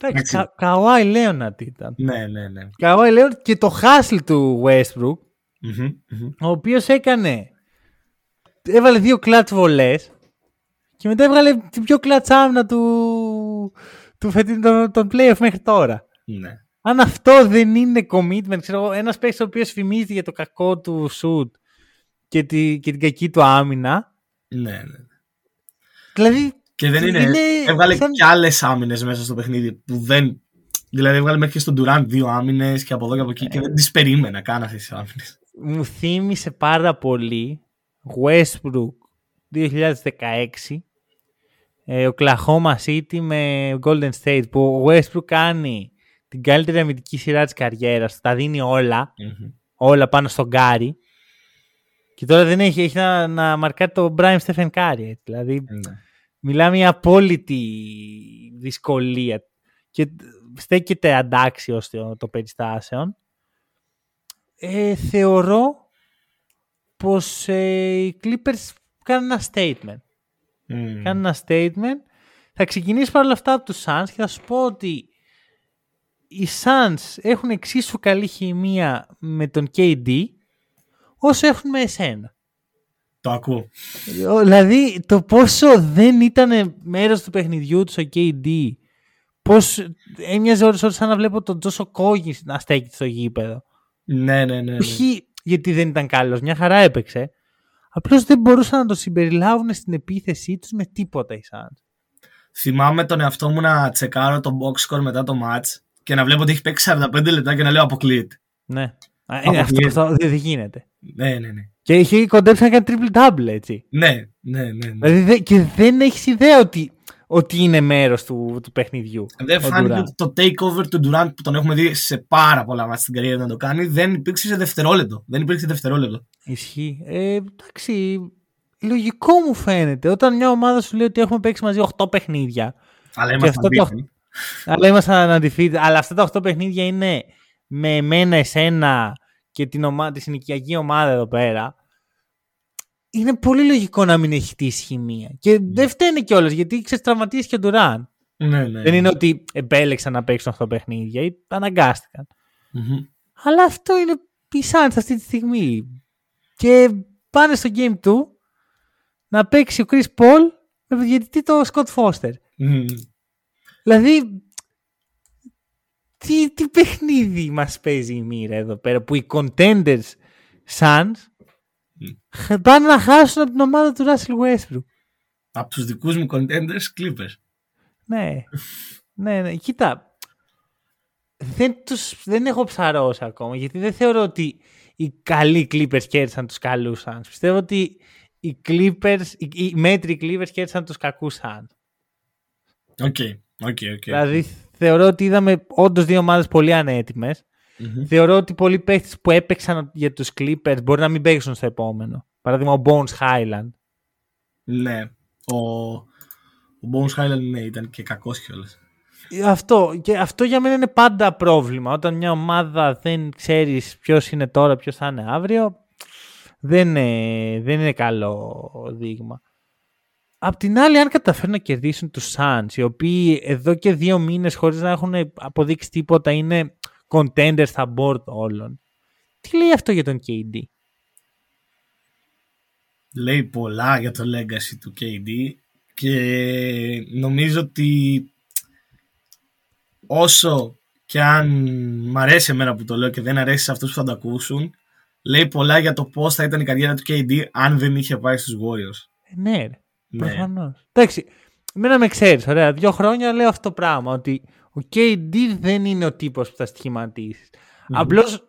Speaker 1: Εντάξει,
Speaker 2: Έτσι.
Speaker 1: κα, Καουάι Λέοναρτ ήταν.
Speaker 2: ναι, ναι, ναι.
Speaker 1: Καουάι Λέοναρτ και το χάσλ του Westbrook,
Speaker 2: Μμμ, μμμ.
Speaker 1: ο οποίος έκανε, έβαλε δύο κλατς βολές και μετά έβγαλε την πιο κλατς άμυνα του, του φετινού των, των playoff μέχρι τώρα.
Speaker 2: Ναι.
Speaker 1: Αν αυτό δεν είναι commitment, ξέρω εγώ, ένας παίκτης ο οποίος φημίζεται για το κακό του shoot και, τη, και την κακή του άμυνα,
Speaker 2: Ναι, ναι.
Speaker 1: δηλαδή
Speaker 2: Και δεν είναι.
Speaker 1: Είναι
Speaker 2: Έβγαλε
Speaker 1: σαν-
Speaker 2: και άλλες άμυνες μέσα στο παιχνίδι που δεν. Δηλαδή, έβγαλε μέχρι και στον Durant δύο άμυνες και από εδώ και από εκεί και δεν τις περίμενα καν αυτές τις άμυνες.
Speaker 1: μου θύμισε πάρα πολύ Westbrook 2016 ε, Oklahoma City με Golden State που ο Westbrook κάνει την καλύτερη αμυντική σειρά της καριέρας του, τα δίνει όλα, όλα πάνω στον Γκάρι και τώρα δεν έχει, έχει να, να μαρκάρει το Brian Stephen Curry έτσι. δηλαδή
Speaker 2: Ναι.
Speaker 1: Μιλάμε για απόλυτη δυσκολία και στέκεται αντάξιος το, το περιστάσεων. Ε, θεωρώ πως ε, οι Clippers κάνουν ένα statement.
Speaker 2: Μμμ.
Speaker 1: Κάνουν ένα statement. Θα ξεκινήσω παρόλα αυτά από τους Suns και θα σου πω ότι οι Suns έχουν εξίσου καλή χημεία με τον KD όσο έχουν με εσένα.
Speaker 2: Το ακούω.
Speaker 1: Ο- Δηλαδή το πόσο δεν ήταν μέρος του παιχνιδιού τους ο KD πώς έμοιαζε ώρες ώρες σαν να βλέπω τον Τζόσο Κόγγι να στέκεται στο γήπεδο.
Speaker 2: Ναι, ναι, ναι. ναι.
Speaker 1: Όχι γιατί δεν ήταν καλός, μια χαρά έπαιξε. Απλώς δεν μπορούσαν να το συμπεριλάβουν στην επίθεσή τους με τίποτα οι Suns.
Speaker 2: Θυμάμαι τον εαυτό μου να τσεκάρω το box score μετά το match και να βλέπω ότι έχει παίξει 45 λεπτά και να λέω αποκλείεται.
Speaker 1: Ναι. Α,
Speaker 2: Από
Speaker 1: ε, αυτό,
Speaker 2: εκεί.
Speaker 1: αυτό δεν δεν γίνεται.
Speaker 2: Ναι, ναι, ναι.
Speaker 1: Και είχε κοντέψει να κάνει triple double έτσι.
Speaker 2: Ναι, ναι, ναι. ναι.
Speaker 1: Δηλαδή δε- και δεν έχεις ιδέα ότι, ότι είναι μέρος του, του παιχνιδιού.
Speaker 2: Δεν
Speaker 1: ο
Speaker 2: φάνηκε
Speaker 1: Durant.
Speaker 2: ότι το takeover του Durant που τον έχουμε δει σε πάρα πολλά μάτια στην καριέρα να το κάνει δεν υπήρξε σε δευτερόλεπτο. Δεν υπήρξε δευτερόλεπτο.
Speaker 1: Ισχύει. Ε, εντάξει, λογικό μου φαίνεται. Όταν μια ομάδα σου λέει ότι έχουμε παίξει μαζί 8 παιχνίδια,
Speaker 2: Αλλά
Speaker 1: Και
Speaker 2: είμαστε
Speaker 1: αυτό το-
Speaker 2: αντίθετοι.
Speaker 1: αλλά ήμασταν undefeated, αλλά αυτά τα 8 παιχνίδια είναι με εμένα, εσένα και την ομάδα, τη συνοικιακή ομάδα εδώ πέρα, είναι πολύ λογικό να μην έχει χτίσει χημεία. Και δεν φταίνε κιόλας γιατί ξέρεις τραυματίσει και ο Ντουράν.
Speaker 2: Ναι, ναι.
Speaker 1: Δεν είναι ότι επέλεξαν να παίξουν 8 παιχνίδια ή αναγκάστηκαν.
Speaker 2: Μμμ.
Speaker 1: Αλλά αυτό είναι η Suns αυτή τη στιγμή. Και πάνε στο game του να παίξει ο Chris Paul με διαιτητή το Scott Foster.
Speaker 2: Μμμ.
Speaker 1: Δηλαδή, τι, τι παιχνίδι μας παίζει η μοίρα εδώ πέρα που οι contenders Suns χ- πάνε να χάσουν από την ομάδα του Russell Westbrook.
Speaker 2: Από τους δικούς μου contenders, Clippers.
Speaker 1: Ναι, ναι, ναι. Κοίτα, δεν, τους, δεν έχω ψαρώσει ακόμα γιατί δεν θεωρώ ότι οι καλοί Clippers κέρδισαν τους καλούς Suns. Πιστεύω ότι οι Clippers, οι, οι μέτριοι Clippers κέρδισαν τους κακούς Suns.
Speaker 2: OK, OK, OK.
Speaker 1: Δηλαδή θεωρώ ότι είδαμε όντως δύο ομάδες πολύ ανέτοιμες.
Speaker 2: Μμμ.
Speaker 1: Θεωρώ ότι πολλοί παίχτες που έπαιξαν για τους Clippers μπορεί να μην παίξουν στο επόμενο. Παράδειγμα ο Bones Highland.
Speaker 2: Ναι. Ο, ο Bones Highland ναι, ήταν και κακός κιόλας.
Speaker 1: Αυτό, και αυτό για μένα είναι πάντα πρόβλημα. Όταν μια ομάδα δεν ξέρεις ποιος είναι τώρα, ποιος θα είναι αύριο, δεν είναι, δεν είναι καλό δείγμα. Απ' την άλλη, αν καταφέρουν να κερδίσουν τους Suns, οι οποίοι εδώ και δύο μήνες χωρίς να έχουν αποδείξει τίποτα είναι contenders στα board όλων. Τι λέει αυτό για τον KD.
Speaker 2: Λέει πολλά για το legacy του KD και νομίζω ότι όσο και αν μ' αρέσει εμένα που το λέω και δεν αρέσει σε αυτούς που θα το ακούσουν λέει πολλά για το πώς θα ήταν η καριέρα του KD αν δεν είχε πάει στους Warriors.
Speaker 1: Ε, ναι, ρε.
Speaker 2: Ναι.
Speaker 1: Προφανώς. Εντάξει, εμένα με ξέρεις, ωραία. Δύο χρόνια λέω αυτό το πράγμα. Ότι ο KD δεν είναι ο τύπος που θα στοιχηματίσει. Απλώς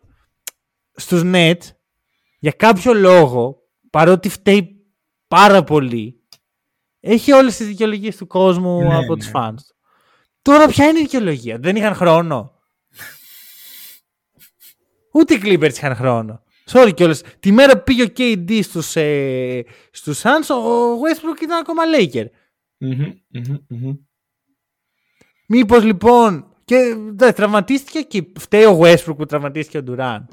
Speaker 1: στους Nets, για κάποιο λόγο, παρότι φταίει πάρα πολύ, έχει όλες τις δικαιολογίες του κόσμου
Speaker 2: Ναι,
Speaker 1: από
Speaker 2: ναι.
Speaker 1: τους fans του. Τώρα ποια είναι η δικαιολογία, δεν είχαν χρόνο. Ούτε οι Clippers είχαν χρόνο. Sorry κιόλας. Τη μέρα που πήγε ο KD στους, ε, στους Suns, ο Westbrook ήταν ακόμα Laker.
Speaker 2: Μμμ, μμμ, μμμ.
Speaker 1: Μήπως λοιπόν και δε, τραυματίστηκε και φταίει ο Westbrook που τραυματίστηκε ο Durant.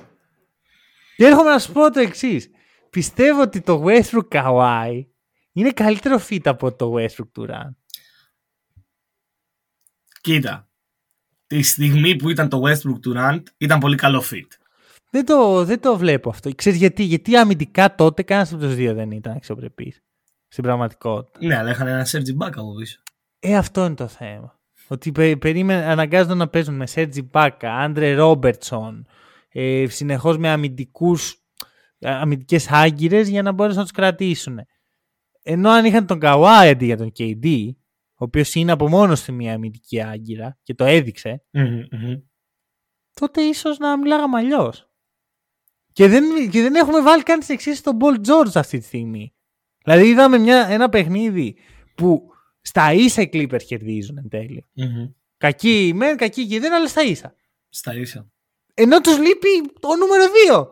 Speaker 1: Και έρχομαι να σου πω το εξής. Πιστεύω ότι το Westbrook Kawhi είναι καλύτερο fit από το Westbrook Durant.
Speaker 2: Κοίτα. Τη στιγμή που ήταν το Westbrook Durant ήταν πολύ καλό fit.
Speaker 1: Δεν το, δεν το βλέπω αυτό. Ξέρεις γιατί, γιατί αμυντικά τότε κανένας από τους δύο δεν ήταν αξιοπρεπής. Στην πραγματικότητα.
Speaker 2: Ναι, αλλά είχαν ένα Sergi Back από πίσω.
Speaker 1: Ε, αυτό είναι το θέμα. Ότι πε, περίμενε, αναγκάζονται να παίζουν με Σέρτζι Μπάκα, Άντρε Ρόμπερτσον, ε, συνεχώς με αμυντικούς, αμυντικές άγκυρες για να μπορέσουν να τους κρατήσουν. Ενώ αν είχαν τον Καουάι αντί για τον KD, ο οποίος είναι από μόνος του μια αμυντική άγκυρα και το έδειξε,
Speaker 2: Μμμ, μμμ.
Speaker 1: τότε ίσως να μιλάγαμε αλλιώς. Και δεν, και δεν έχουμε βάλει καν τις εξής στον Paul George αυτή τη στιγμή. Δηλαδή είδαμε μια, ένα παιχνίδι που στα ίσα οι Clippers κερδίζουν εν τέλει.
Speaker 2: Μμμ.
Speaker 1: Κακή μεν, κακή και δεν, αλλά στα ίσα.
Speaker 2: Στα ίσα.
Speaker 1: Ενώ τους λείπει το νούμερο 2.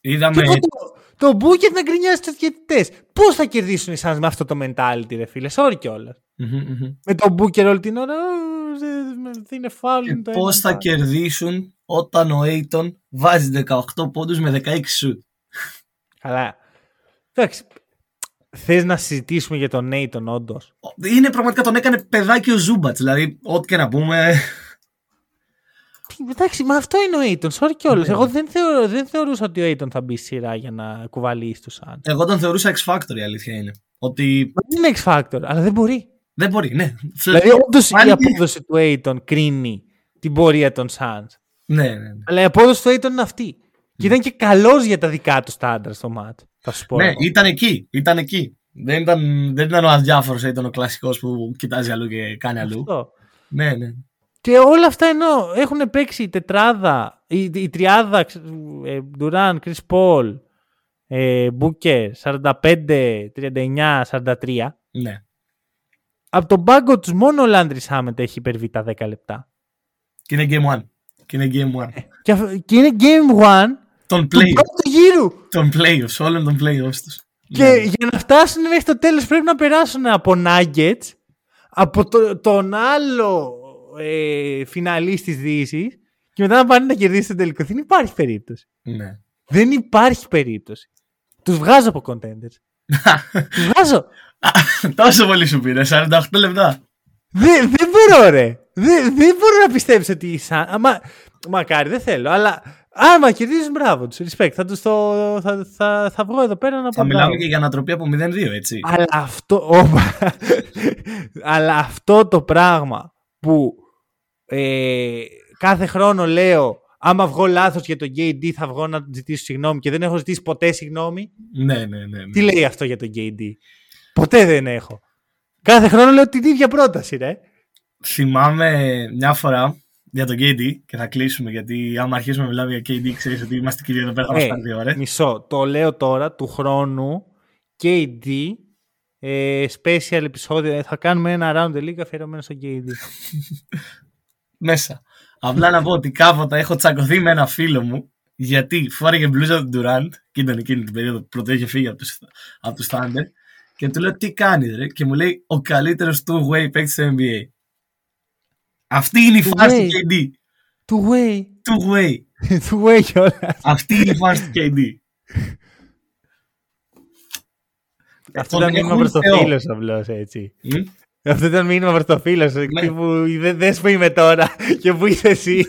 Speaker 2: Είδαμε.
Speaker 1: Και εγώ το, το Booker να γκρινιάζει τους διαιτητές. Πώς θα κερδίσουν οι Suns με αυτό το mentality, ρε φίλε. Sorry κιόλα.
Speaker 2: Μμμ, μμμ.
Speaker 1: Με τον Booker όλη την ώρα. «Α, δεν- Δεν είναι foul.
Speaker 2: Και
Speaker 1: είναι το
Speaker 2: πώ
Speaker 1: ένα,
Speaker 2: θα
Speaker 1: το
Speaker 2: κερδίσουν όταν ο Aiton βάζει 18 πόντους με 16 σουτ.
Speaker 1: Καλά. Εντάξει. Θες να συζητήσουμε για τον Νέιτον, όντως.
Speaker 2: Είναι πραγματικά τον έκανε παιδάκι ο Ζούμπατς. Δηλαδή, ό,τι και να πούμε.
Speaker 1: Εντάξει, μα αυτό είναι ο Aiton. Sorry κιόλας.
Speaker 2: Ναι.
Speaker 1: Εγώ δεν, θεωρώ, δεν θεωρούσα ότι ο Aiton θα μπει στη σειρά για να κουβαλήσει του Suns.
Speaker 2: Εγώ τον θεωρούσα X Factor, η αλήθεια είναι. Ότι
Speaker 1: Μα Δεν είναι X Factor, αλλά δεν μπορεί.
Speaker 2: δεν μπορεί, ναι.
Speaker 1: Δηλαδή, όντως η
Speaker 2: Φάνηκε-
Speaker 1: απόδοση του Aiton κρίνει την πορεία των Suns.
Speaker 2: Ναι, ναι, ναι.
Speaker 1: Αλλά η απόδοση του Aiton είναι αυτή. Και ήταν και καλός για τα δικά του στάνταρ στο ματ. Θα σου πω.
Speaker 2: Ναι,
Speaker 1: εγώ.
Speaker 2: ήταν εκεί. Ήταν εκεί. Δεν ήταν, δεν ήταν ο αδιάφορος, ήταν ο κλασικός που κοιτάζει αλλού και κάνει αλλού.
Speaker 1: Αυτό.
Speaker 2: Ναι, ναι.
Speaker 1: Και όλα αυτά ενώ έχουν παίξει η τετράδα, η, η τριάδα ε, Durant, Chris Paul, ε, Booker, 45, 39, 43.
Speaker 2: ναι.
Speaker 1: Από τον πάγκο τους μόνο ο Landry Summit έχει υπερβεί τα 10 λεπτά.
Speaker 2: Και είναι game one. Και είναι game one.
Speaker 1: Και, αυ- και είναι game 1
Speaker 2: Τον
Speaker 1: του
Speaker 2: play.
Speaker 1: πρώτου γύρου.
Speaker 2: Τον playoffs, όλων των playoffs τους.
Speaker 1: Και για να φτάσουν μέχρι το τέλος πρέπει να περάσουν από Nuggets, από το- τον άλλο ε, φιναλίστ της Δύσης και μετά να πάνε να κερδίσουν τον τελικό. Δεν υπάρχει περίπτωση.
Speaker 2: Ναι.
Speaker 1: Δεν υπάρχει περίπτωση. Τους βγάζω από contenders. Τους βγάζω.
Speaker 2: Τόσο πολύ σου πήρε, 48 λεπτά.
Speaker 1: Δεν, δεν μπορώ ρε. Δεν, δεν μπορώ να πιστέψω ότι σαν... Αμα, μακάρι δεν θέλω. Αλλά άμα κερδίζουν μπράβο τους. Respect. Θα, τους το, θα, θα, θα βγω εδώ πέρα να πω
Speaker 2: Θα μιλάμε
Speaker 1: μπράβο.
Speaker 2: και για ανατροπή από 0-2, έτσι.
Speaker 1: Αλλά αυτό, όπα. αλλά αυτό το πράγμα που ε, κάθε χρόνο λέω άμα βγω λάθος για τον KD θα βγω να ζητήσω συγγνώμη και δεν έχω ζητήσει ποτέ συγγνώμη.
Speaker 2: Ναι, ναι, ναι. ναι.
Speaker 1: Τι λέει αυτό για τον KD. Ποτέ δεν έχω. Κάθε χρόνο λέω την ίδια πρόταση, ρε.
Speaker 2: Θυμάμαι μια φορά για τον KD και θα κλείσουμε γιατί άμα αρχίσουμε να μιλάμε για KD ξέρεις ότι είμαστε κύριοι εδώ πέρα θα μας
Speaker 1: Ε,
Speaker 2: πάρει δύο ώρες.
Speaker 1: Μισό. Το λέω τώρα του χρόνου KD ε, special επεισόδιο. Ε, θα κάνουμε ένα round the league αφιερωμένο στο KD.
Speaker 2: Μέσα. Απλά να πω ότι κάποτε έχω τσακωθεί με ένα φίλο μου γιατί φόρεγε μπλούζα του Durant και ήταν εκείνη την περίοδο που πρώτα είχε φύγει από τους, από τους Thunder και του λέω τι κάνεις ρε; Και μου λέει ο καλύτερος two-way παίκτης στο NBA. Αυτή είναι η φάση
Speaker 1: Two-way.
Speaker 2: του KD.
Speaker 1: Του way.
Speaker 2: Two-way.
Speaker 1: Του way κιόλας.
Speaker 2: Αυτή είναι η φάση του KD.
Speaker 1: Αυτό
Speaker 2: Τον
Speaker 1: ήταν μήνυμα
Speaker 2: έχουν
Speaker 1: προς το
Speaker 2: Θεό.
Speaker 1: φίλο σου απλώ έτσι.
Speaker 2: Μμ.
Speaker 1: Αυτό ήταν μήνυμα προς το φίλος σου.
Speaker 2: Ναι.
Speaker 1: τύπου, «Δε- Δες που είμαι τώρα και που είσαι εσύ.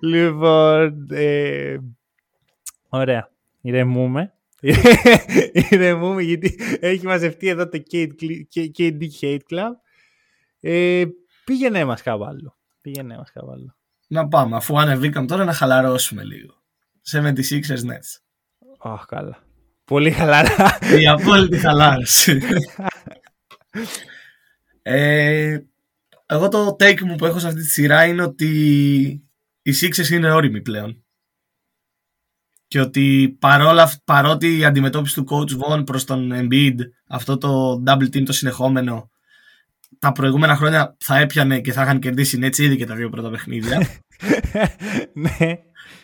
Speaker 1: λοιπόν. ε, ωραία. Ηρεμούμε. Ηρεμούμε γιατί έχει μαζευτεί εδώ το Kate Cle- KD Hate Club. Ε, πήγαινε μας κάπου άλλο. Πήγαινε μας κάπου άλλο.
Speaker 2: Να πάμε, αφού ανεβήκαμε τώρα να χαλαρώσουμε λίγο. 76ers Nets.
Speaker 1: Αχ, καλά. Πολύ χαλαρά.
Speaker 2: Η απόλυτη χαλάρωση. ε, εγώ το take μου που έχω σε αυτή τη σειρά είναι ότι οι Sixers είναι όριμοι πλέον. Και ότι παρόλα, αυ- παρότι η αντιμετώπιση του coach Vaughn προς τον Embiid, αυτό το double team το συνεχόμενο, τα προηγούμενα χρόνια θα έπιανε και θα είχαν κερδίσει έτσι ήδη και τα δύο πρώτα παιχνίδια.
Speaker 1: ναι.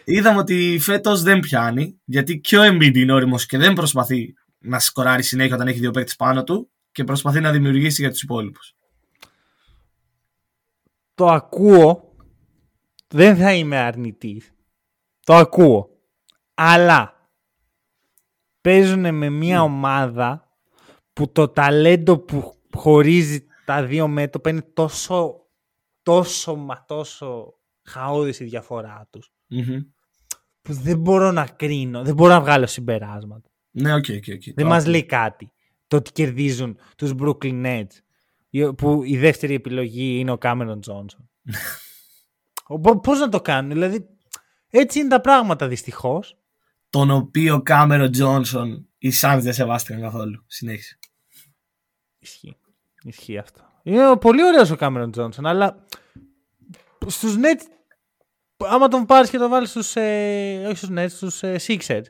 Speaker 2: Είδαμε ότι φέτος δεν πιάνει, γιατί και ο Embiid είναι όριμος και δεν προσπαθεί να σκοράρει συνέχεια όταν έχει δύο παίκτες πάνω του και προσπαθεί να δημιουργήσει για τους υπόλοιπους.
Speaker 1: Το ακούω. Δεν θα είμαι αρνητής. Το ακούω. Αλλά παίζουν με μια ομάδα που το ταλέντο που χωρίζει τα δύο μέτωπα είναι τόσο, τόσο μα τόσο χαώδης η διαφορά τους.
Speaker 2: Mm-hmm.
Speaker 1: Που δεν μπορώ να κρίνω, δεν μπορώ να βγάλω συμπεράσματα.
Speaker 2: Ναι, OK, okay, OK. Okay,
Speaker 1: δεν μας λέει κάτι το ότι κερδίζουν τους Brooklyn Nets που η δεύτερη επιλογή είναι ο Cameron Johnson. Πώς να το κάνουν, δηλαδή έτσι είναι τα πράγματα δυστυχώς.
Speaker 2: Τον οποίο Cameron Johnson οι Suns δεν σεβάστηκαν καθόλου. Συνέχισε.
Speaker 1: Ισχύει. Ισχύει αυτό. Είναι πολύ ωραίος ο Cameron Johnson, αλλά στους Nets άμα τον πάρεις και τον βάλεις στους, ε, όχι στους Nets, στους ε, Sixers,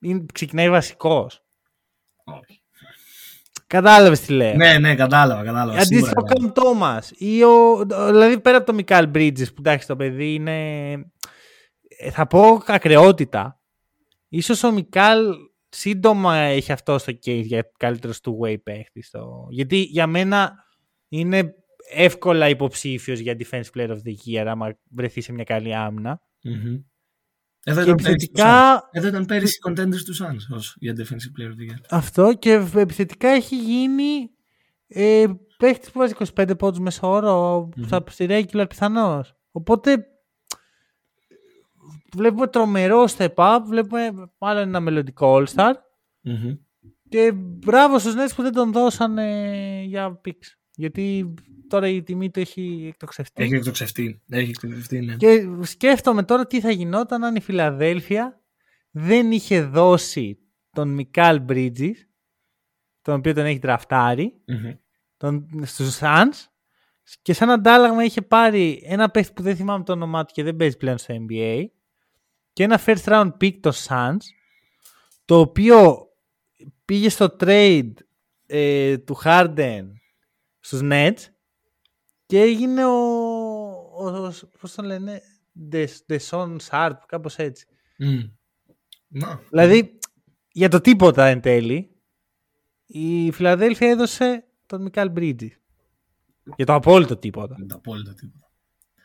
Speaker 1: είναι, ξεκινάει βασικός.
Speaker 2: Όχι.
Speaker 1: Κατάλαβες τι λέω.
Speaker 2: Ναι, ναι, κατάλαβα. κατάλαβα
Speaker 1: Αντίστοιχο ο Καμ Τόμα. Δηλαδή πέρα από το Μικάλ Bridges που εντάξει το παιδί είναι. Ε, θα πω ακρεότητα. Ίσως ο Μικάλ σύντομα έχει αυτό στο case για καλύτερος του way παίχτης. Γιατί για μένα είναι εύκολα υποψήφιος για Defense Player of the Year άμα βρεθεί σε μια καλή άμυνα.
Speaker 2: Mm-hmm. Εδώ, ήταν επιθετικά... Εδώ ήταν πέρυσι contenders του Suns για Defensive Player of the Year.
Speaker 1: Αυτό και επιθετικά έχει γίνει ε, παίχτης που βάζει 25 πόντους μεσόωρο mm-hmm. στη regular πιθανώς. Οπότε βλέπουμε τρομερό step up, βλέπουμε μάλλον ένα μελλοντικό All-Star
Speaker 2: mm-hmm.
Speaker 1: και μπράβο στους Nets που δεν τον δώσανε για picks. Γιατί τώρα η τιμή του έχει εκτοξευτεί.
Speaker 2: Έχει εκτοξευτεί. Έχει εκτοξευτεί ναι.
Speaker 1: Και σκέφτομαι τώρα τι θα γινόταν αν η Φιλαδέλφια δεν είχε δώσει τον Μικάλ Bridges, τον οποίο τον έχει τραφτάρει,
Speaker 2: mm-hmm.
Speaker 1: τον, στους Suns και σαν αντάλλαγμα είχε πάρει ένα παίχτη που δεν θυμάμαι το όνομά του και δεν παίζει πλέον στο NBA και ένα first round pick το Suns το οποίο πήγε στο trade ε, του Harden στους Nets και έγινε ο, ο πώς το λένε Deson Sharp κάπως έτσι.
Speaker 2: Mm.
Speaker 1: δηλαδή για το τίποτα εν τέλει η Φιλαδέλφια έδωσε τον Μικάλ Μπρίτζι για το απόλυτο τίποτα.
Speaker 2: Το απόλυτο τίποτα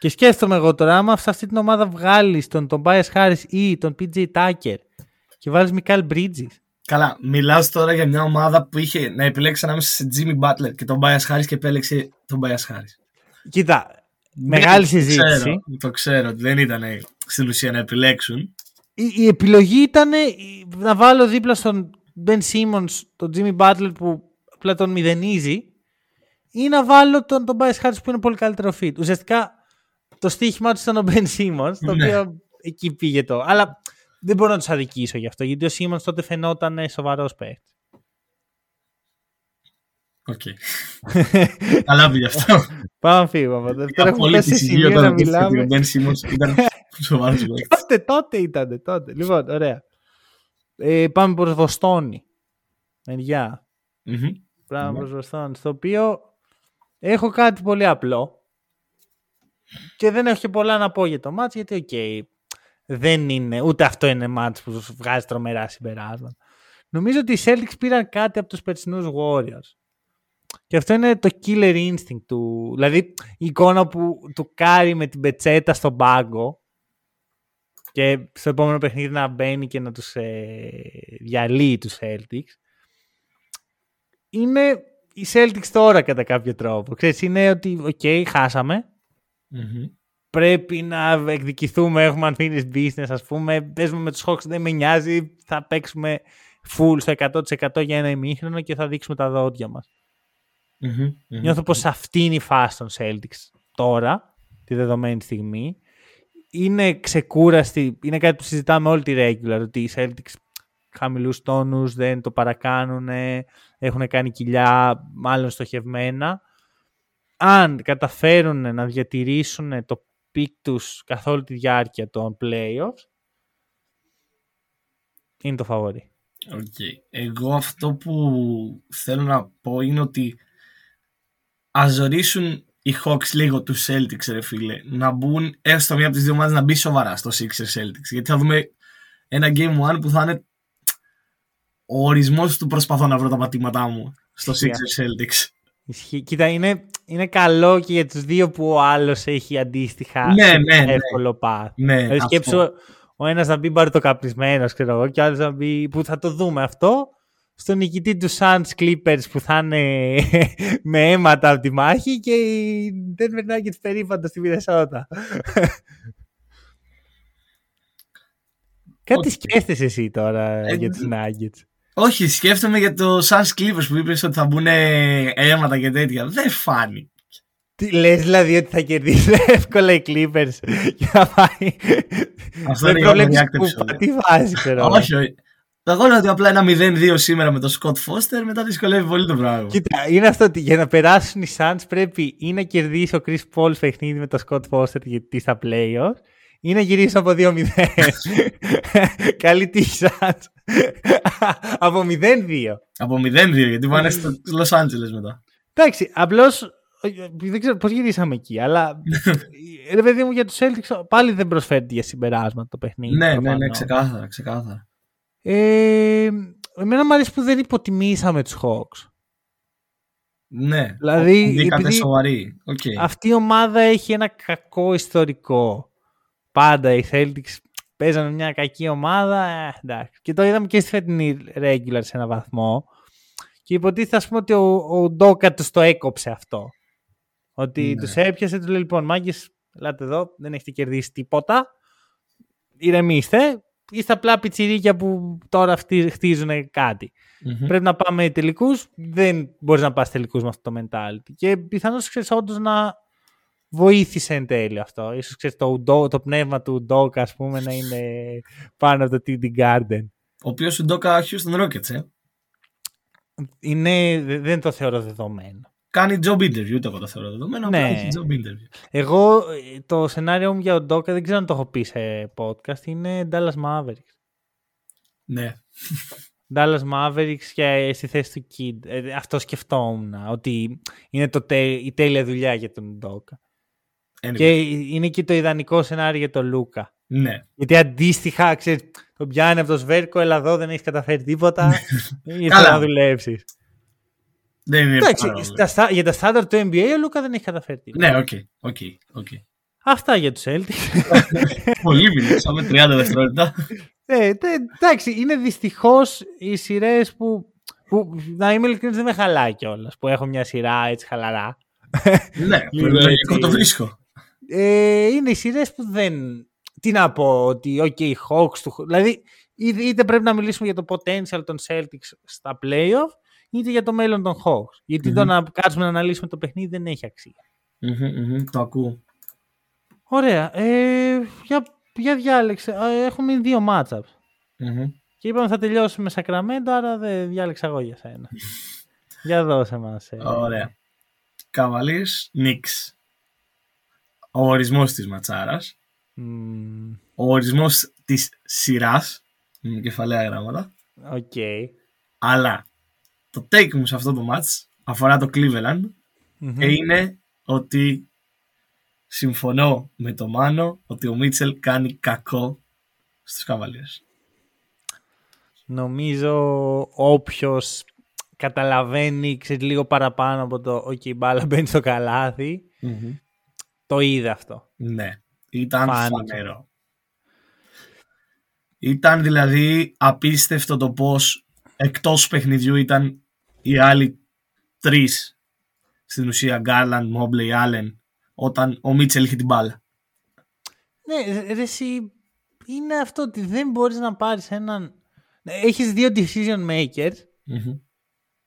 Speaker 1: και σκέφτομαι εγώ τώρα, άμα σε αυτή την ομάδα βγάλεις τον, τον Bias Harris ή τον PJ Tucker και βάλεις Μικάλ Bridges.
Speaker 2: Καλά, μιλάς τώρα για μια ομάδα που είχε να επιλέξει ανάμεσα σε Jimmy Butler και τον Bias Harris και επέλεξε τον Bias Harris.
Speaker 1: Κοίτα, μεγάλη συζήτηση.
Speaker 2: Ξέρω, το ξέρω ότι δεν ήταν στην ουσία να επιλέξουν.
Speaker 1: Η, η επιλογή ήταν να βάλω δίπλα στον Ben Simmons τον Jimmy Butler που απλά τον μηδενίζει ή να βάλω τον, τον Bias Harris που είναι πολύ καλύτερο fit. Ουσιαστικά το στοίχημα του ήταν ο Ben Simmons, το ναι. οποίο εκεί πήγε το. Αλλά δεν μπορώ να τους αδικήσω γι' αυτό, γιατί ο Simmons τότε φαινόταν σοβαρός παίκτης.
Speaker 2: Οκ. Καλά πήγε αυτό.
Speaker 1: Πάμε να φύγουμε από αυτό.
Speaker 2: Τώρα έχουμε πέσει σε σημείο να μιλάμε. Ο Ben Simmons ήταν σοβαρός παίκτης.
Speaker 1: Τότε, τότε ήταν, τότε. Λοιπόν, ωραία. Ε, πάμε προς Βοστόνη. Μεριά. Πάμε προς Βοστόνη, στο οποίο έχω κάτι πολύ απλό. Και δεν έχω και πολλά να πω για το ματς, γιατί OK, okay, δεν είναι, ούτε αυτό είναι ματς που βγάζει τρομερά συμπεράσματα. Νομίζω ότι οι Celtics πήραν κάτι από τους περσινούς Warriors. Και αυτό είναι το killer instinct του. Δηλαδή η εικόνα του Κάρι με την πετσέτα στον πάγκο και στο επόμενο παιχνίδι να μπαίνει και να τους ε, διαλύει τους Celtics. Είναι οι Celtics τώρα κατά κάποιο τρόπο. Ξέρεις, είναι ότι, OK, okay, χάσαμε, Πρέπει να εκδικηθούμε, έχουμε unfinished business, ας πούμε. Παίζουμε με τους Hawks, δεν με νοιάζει. Θα παίξουμε full στο 100% για ένα ημίχρονο και θα δείξουμε τα δόντια μας.
Speaker 2: Mm-hmm,
Speaker 1: Νιώθω πως αυτή είναι η φάση των Celtics τώρα, τη δεδομένη στιγμή. Είναι ξεκούραστη, είναι κάτι που συζητάμε όλη τη regular, ότι οι Celtics χαμηλούς τόνους δεν το παρακάνουν, έχουν κάνει κοιλιά μάλλον στοχευμένα αν καταφέρουν να διατηρήσουν το peak τους καθ' όλη τη διάρκεια των playoffs, είναι το φαβορή.
Speaker 2: Okay. Εγώ αυτό που θέλω να πω είναι ότι αζωρίσουν οι Hawks λίγο τους Celtics, ρε φίλε. Να μπουν έστω μία από τις δύο ομάδες να μπει σοβαρά στο Sixers Celtics. Γιατί θα δούμε ένα Game One που θα είναι ο ορισμός του προσπαθώ να βρω τα πατήματά μου στο Sixers Celtics.
Speaker 1: Ισχύει. Κοίτα, είναι, είναι καλό και για τους δύο που ο άλλος έχει αντίστοιχα
Speaker 2: Ναι, ναι, ναι.
Speaker 1: εύκολο path.
Speaker 2: Ναι,
Speaker 1: Δηλαδή
Speaker 2: αυτό.
Speaker 1: σκέψου ο ένας να μπει μπαρουτοκαπνισμένος, ξέρω εγώ, και ο άλλος να μπει. που θα το δούμε αυτό. Στον νικητή του Suns Clippers που θα είναι με αίματα από τη μάχη και η Denver Nuggets περίπατο στη Μινεσότα. Κάτι
Speaker 2: Οκ.
Speaker 1: σκέφτεσαι εσύ τώρα
Speaker 2: Ε,
Speaker 1: για τους Nuggets;
Speaker 2: Όχι, σκέφτομαι για το Suns Clippers που είπες ότι θα μπουν αίματα και τέτοια. Δεν φάνηκε.
Speaker 1: Τι λες δηλαδή ότι θα κερδίσει εύκολα οι Clippers; Και θα πάει...
Speaker 2: Αυτό
Speaker 1: Δεν
Speaker 2: είναι
Speaker 1: προβλέπεις
Speaker 2: overreact
Speaker 1: που
Speaker 2: episode.
Speaker 1: τι βάζει, ξέρω. εγώ.
Speaker 2: όχι, όχι. Εγώ λέω ότι απλά ένα 0-2 σήμερα με τον Scott Foster μετά δυσκολεύει πολύ το πράγμα.
Speaker 1: Κοίτα, είναι αυτό ότι για να περάσουν οι Suns πρέπει ή να κερδίσει ο Chris Paul παιχνίδι με τον Scott Foster γιατί στα playoffs ή να γυρίσει από 2-0. Καλή τύχη Suns. από 0-2.
Speaker 2: Από 0-2 γιατί πάνε στο Los Angeles μετά.
Speaker 1: Εντάξει, απλώς. Δεν ξέρω πώς γυρίσαμε εκεί, αλλά ρε παιδί μου για τους Celtics πάλι δεν προσφέρεται για συμπεράσματα το παιχνίδι.
Speaker 2: ναι, ναι, ναι,
Speaker 1: προφανώς.
Speaker 2: ξεκάθαρα, ξεκάθαρα.
Speaker 1: Ε, εμένα μου αρέσει που δεν υποτιμήσαμε τους Hawks.
Speaker 2: Ναι,
Speaker 1: Δηλαδή,
Speaker 2: Μπήκατε
Speaker 1: επειδή-
Speaker 2: σοβαροί. Οκ.
Speaker 1: Αυτή η ομάδα έχει ένα κακό ιστορικό. Πάντα οι Celtics παίζανε μια κακή ομάδα. ε, εντάξει. Και το είδαμε και στη φετινή regular σε έναν βαθμό. Και υποτίθεται ας πούμε ότι ο, ο Ντόκα τους το έκοψε αυτό. Ότι
Speaker 2: Ναι.
Speaker 1: τους έπιασε, τους λέει λοιπόν μάγκες, ελάτε εδώ, δεν έχετε κερδίσει τίποτα. Ηρεμήστε. Είστε απλά πιτσιρίκια που τώρα χτίζουν κάτι.
Speaker 2: Μμμ.
Speaker 1: Πρέπει να πάμε τελικούς. Δεν μπορείς να πας τελικούς με αυτό το mentality. Και πιθανώς ξέρεις όντως να βοήθησε εν τέλει αυτό. σω ξέρεις το, Udo- το πνεύμα του Ντόκα, ας πούμε, να είναι πάνω από το TD Garden.
Speaker 2: Ο οποίος ο Ντόκα Houston Rockets, ε.
Speaker 1: Είναι, δε- δεν το θεωρώ δεδομένο.
Speaker 2: Κάνει job interview, ούτε εγώ το θεωρώ δεδομένο.
Speaker 1: Ναι.
Speaker 2: Ναι. Έχει job interview.
Speaker 1: Εγώ ε, το σενάριο μου για τον Ντόκα δεν ξέρω αν το έχω πει σε podcast. Είναι Dallas Mavericks.
Speaker 2: Ναι.
Speaker 1: Dallas Mavericks και στη θέση του Kid. Ε, αυτό σκεφτόμουν. Ότι είναι το, τε- η τέλεια δουλειά για τον Ντόκα.
Speaker 2: Anyway.
Speaker 1: Και είναι και το ιδανικό σενάριο για τον Λούκα.
Speaker 2: Ναι.
Speaker 1: Γιατί αντίστοιχα, ξέρεις, τον πιάνει από το σβέρκο, έλα εδώ, δεν έχεις καταφέρει τίποτα. Ήρθες
Speaker 2: Καλά.
Speaker 1: να δουλέψεις.
Speaker 2: Δεν είναι
Speaker 1: Εντάξει,
Speaker 2: πάρα πολύ.
Speaker 1: στα, στα- για τα στάνταρ του NBA ο Λούκα δεν έχει καταφέρει τίποτα.
Speaker 2: Ναι, OK. OK, OK.
Speaker 1: Αυτά για τους Celtics.
Speaker 2: Πολύ μιλήσαμε, 30 δευτερόλεπτα.
Speaker 1: ε, τε- εντάξει, είναι δυστυχώς οι σειρές που, που. Να είμαι ειλικρινής, δεν με χαλάει κιόλας. Που έχω μια σειρά έτσι χαλαρά.
Speaker 2: ναι,
Speaker 1: Λίγο
Speaker 2: λογικό
Speaker 1: έτσι.
Speaker 2: το βρίσκω.
Speaker 1: Ε, είναι οι σειρές που δεν. Τι να πω, ότι OK, οι Hawks του. Δηλαδή, είτε, είτε πρέπει να μιλήσουμε για το potential των Celtics στα playoff, είτε για το μέλλον των Hawks. Γιατί το
Speaker 2: Μμμ.
Speaker 1: να κάτσουμε να αναλύσουμε το παιχνίδι δεν έχει αξία.
Speaker 2: Μμμ, μμμ, Το ακούω.
Speaker 1: Ωραία. Ε, για, για διάλεξε. Ε, Έχουμε δύο matchups.
Speaker 2: Μμμ.
Speaker 1: Και είπαμε θα τελειώσουμε με Sacramento, άρα δεν διάλεξα εγώ για σένα. για δώσε μας. ε.
Speaker 2: Ωραία. Cavaliers, Knicks. Ο ορισμός της ματσάρας.
Speaker 1: Μμμ,
Speaker 2: Ο ορισμός της σειράς. Με κεφαλαία γράμματα.
Speaker 1: Οκ.
Speaker 2: Αλλά το take μου σε αυτό το match αφορά το Cleveland
Speaker 1: Μμμ.
Speaker 2: και είναι ότι συμφωνώ με το Μάνο ότι ο Mitchell κάνει κακό στους Cavaliers.
Speaker 1: Νομίζω όποιος καταλαβαίνει ξέρει, λίγο παραπάνω από το «ΟΚ, η μπάλα μπαίνει στο καλάθι», το είδε αυτό.
Speaker 2: Ναι, ήταν
Speaker 1: Φάνηκε.
Speaker 2: φανερό. Ήταν δηλαδή απίστευτο το πώς εκτός παιχνιδιού ήταν οι άλλοι τρεις στην ουσία Γκάρλαντ, Μόμπλε, Άλεν όταν ο Μίτσελ είχε την μπάλα.
Speaker 1: Ναι, ρε, εσύ, είναι αυτό ότι δεν μπορείς να πάρεις έναν... Έχεις δύο decision makers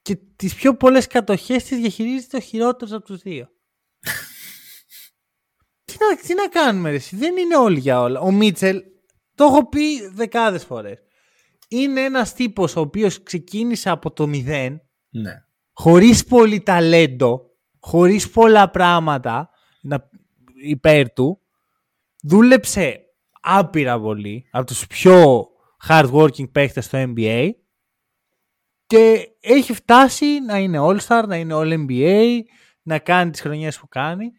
Speaker 1: και τις πιο πολλές κατοχές τις διαχειρίζεται ο χειρότερος από τους δύο. Τι, να, τι να κάνουμε ρε, εσύ, δεν είναι όλοι για όλα. Ο Μίτσελ, το έχω πει δεκάδες φορές, είναι ένας τύπος ο οποίος ξεκίνησε από το μηδέν
Speaker 2: Ναι.
Speaker 1: χωρίς πολύ ταλέντο, χωρίς πολλά πράγματα να, υπέρ του, δούλεψε άπειρα πολύ από τους πιο hardworking παίχτες στο NBA και έχει φτάσει να είναι All-Star, να είναι All-NBA, να κάνει τις χρονιές που κάνει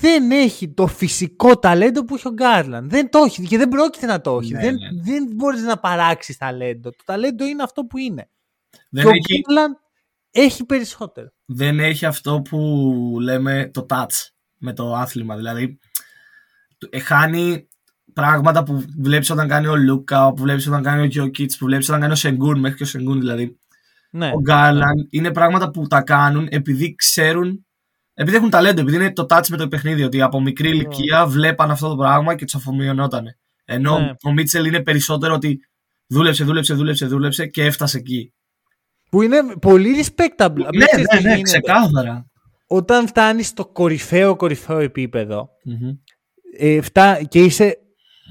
Speaker 1: δεν έχει το φυσικό ταλέντο που έχει ο Γκάρλαν. Δεν το έχει και δεν πρόκειται να το έχει.
Speaker 2: Ναι,
Speaker 1: δεν,
Speaker 2: ναι.
Speaker 1: δεν μπορείς να παράξεις ταλέντο. Το ταλέντο είναι αυτό που είναι.
Speaker 2: Δεν
Speaker 1: και
Speaker 2: έχει,
Speaker 1: ο Γκάρλαν έχει περισσότερο.
Speaker 2: δεν έχει αυτό που λέμε το touch με το άθλημα. Δηλαδή, ε, χάνει πράγματα που βλέπεις όταν κάνει ο Λούκα, που βλέπεις όταν κάνει ο Γιώκητς, που βλέπεις όταν κάνει ο Σενγκούν, μέχρι και ο Σενγκούν δηλαδή.
Speaker 1: Ναι.
Speaker 2: ο Γκάρλαν είναι πράγματα που τα κάνουν επειδή ξέρουν, επειδή έχουν ταλέντο, επειδή είναι το touch με το παιχνίδι, ότι από μικρή ηλικία βλέπαν αυτό το πράγμα και τους αφομοιωνόταν. Ενώ
Speaker 1: Ναι.
Speaker 2: ο Μίτσελ είναι περισσότερο ότι δούλεψε, δούλεψε, δούλεψε, δούλεψε και έφτασε εκεί.
Speaker 1: Που είναι πολύ respectable. Απλά
Speaker 2: Ναι,
Speaker 1: ξέρεις
Speaker 2: ναι,
Speaker 1: τι
Speaker 2: ναι,
Speaker 1: γίνεται.
Speaker 2: ξεκάθαρα.
Speaker 1: Όταν φτάνεις στο κορυφαίο κορυφαίο επίπεδο
Speaker 2: Μμμ.
Speaker 1: ε, φτά, και είσαι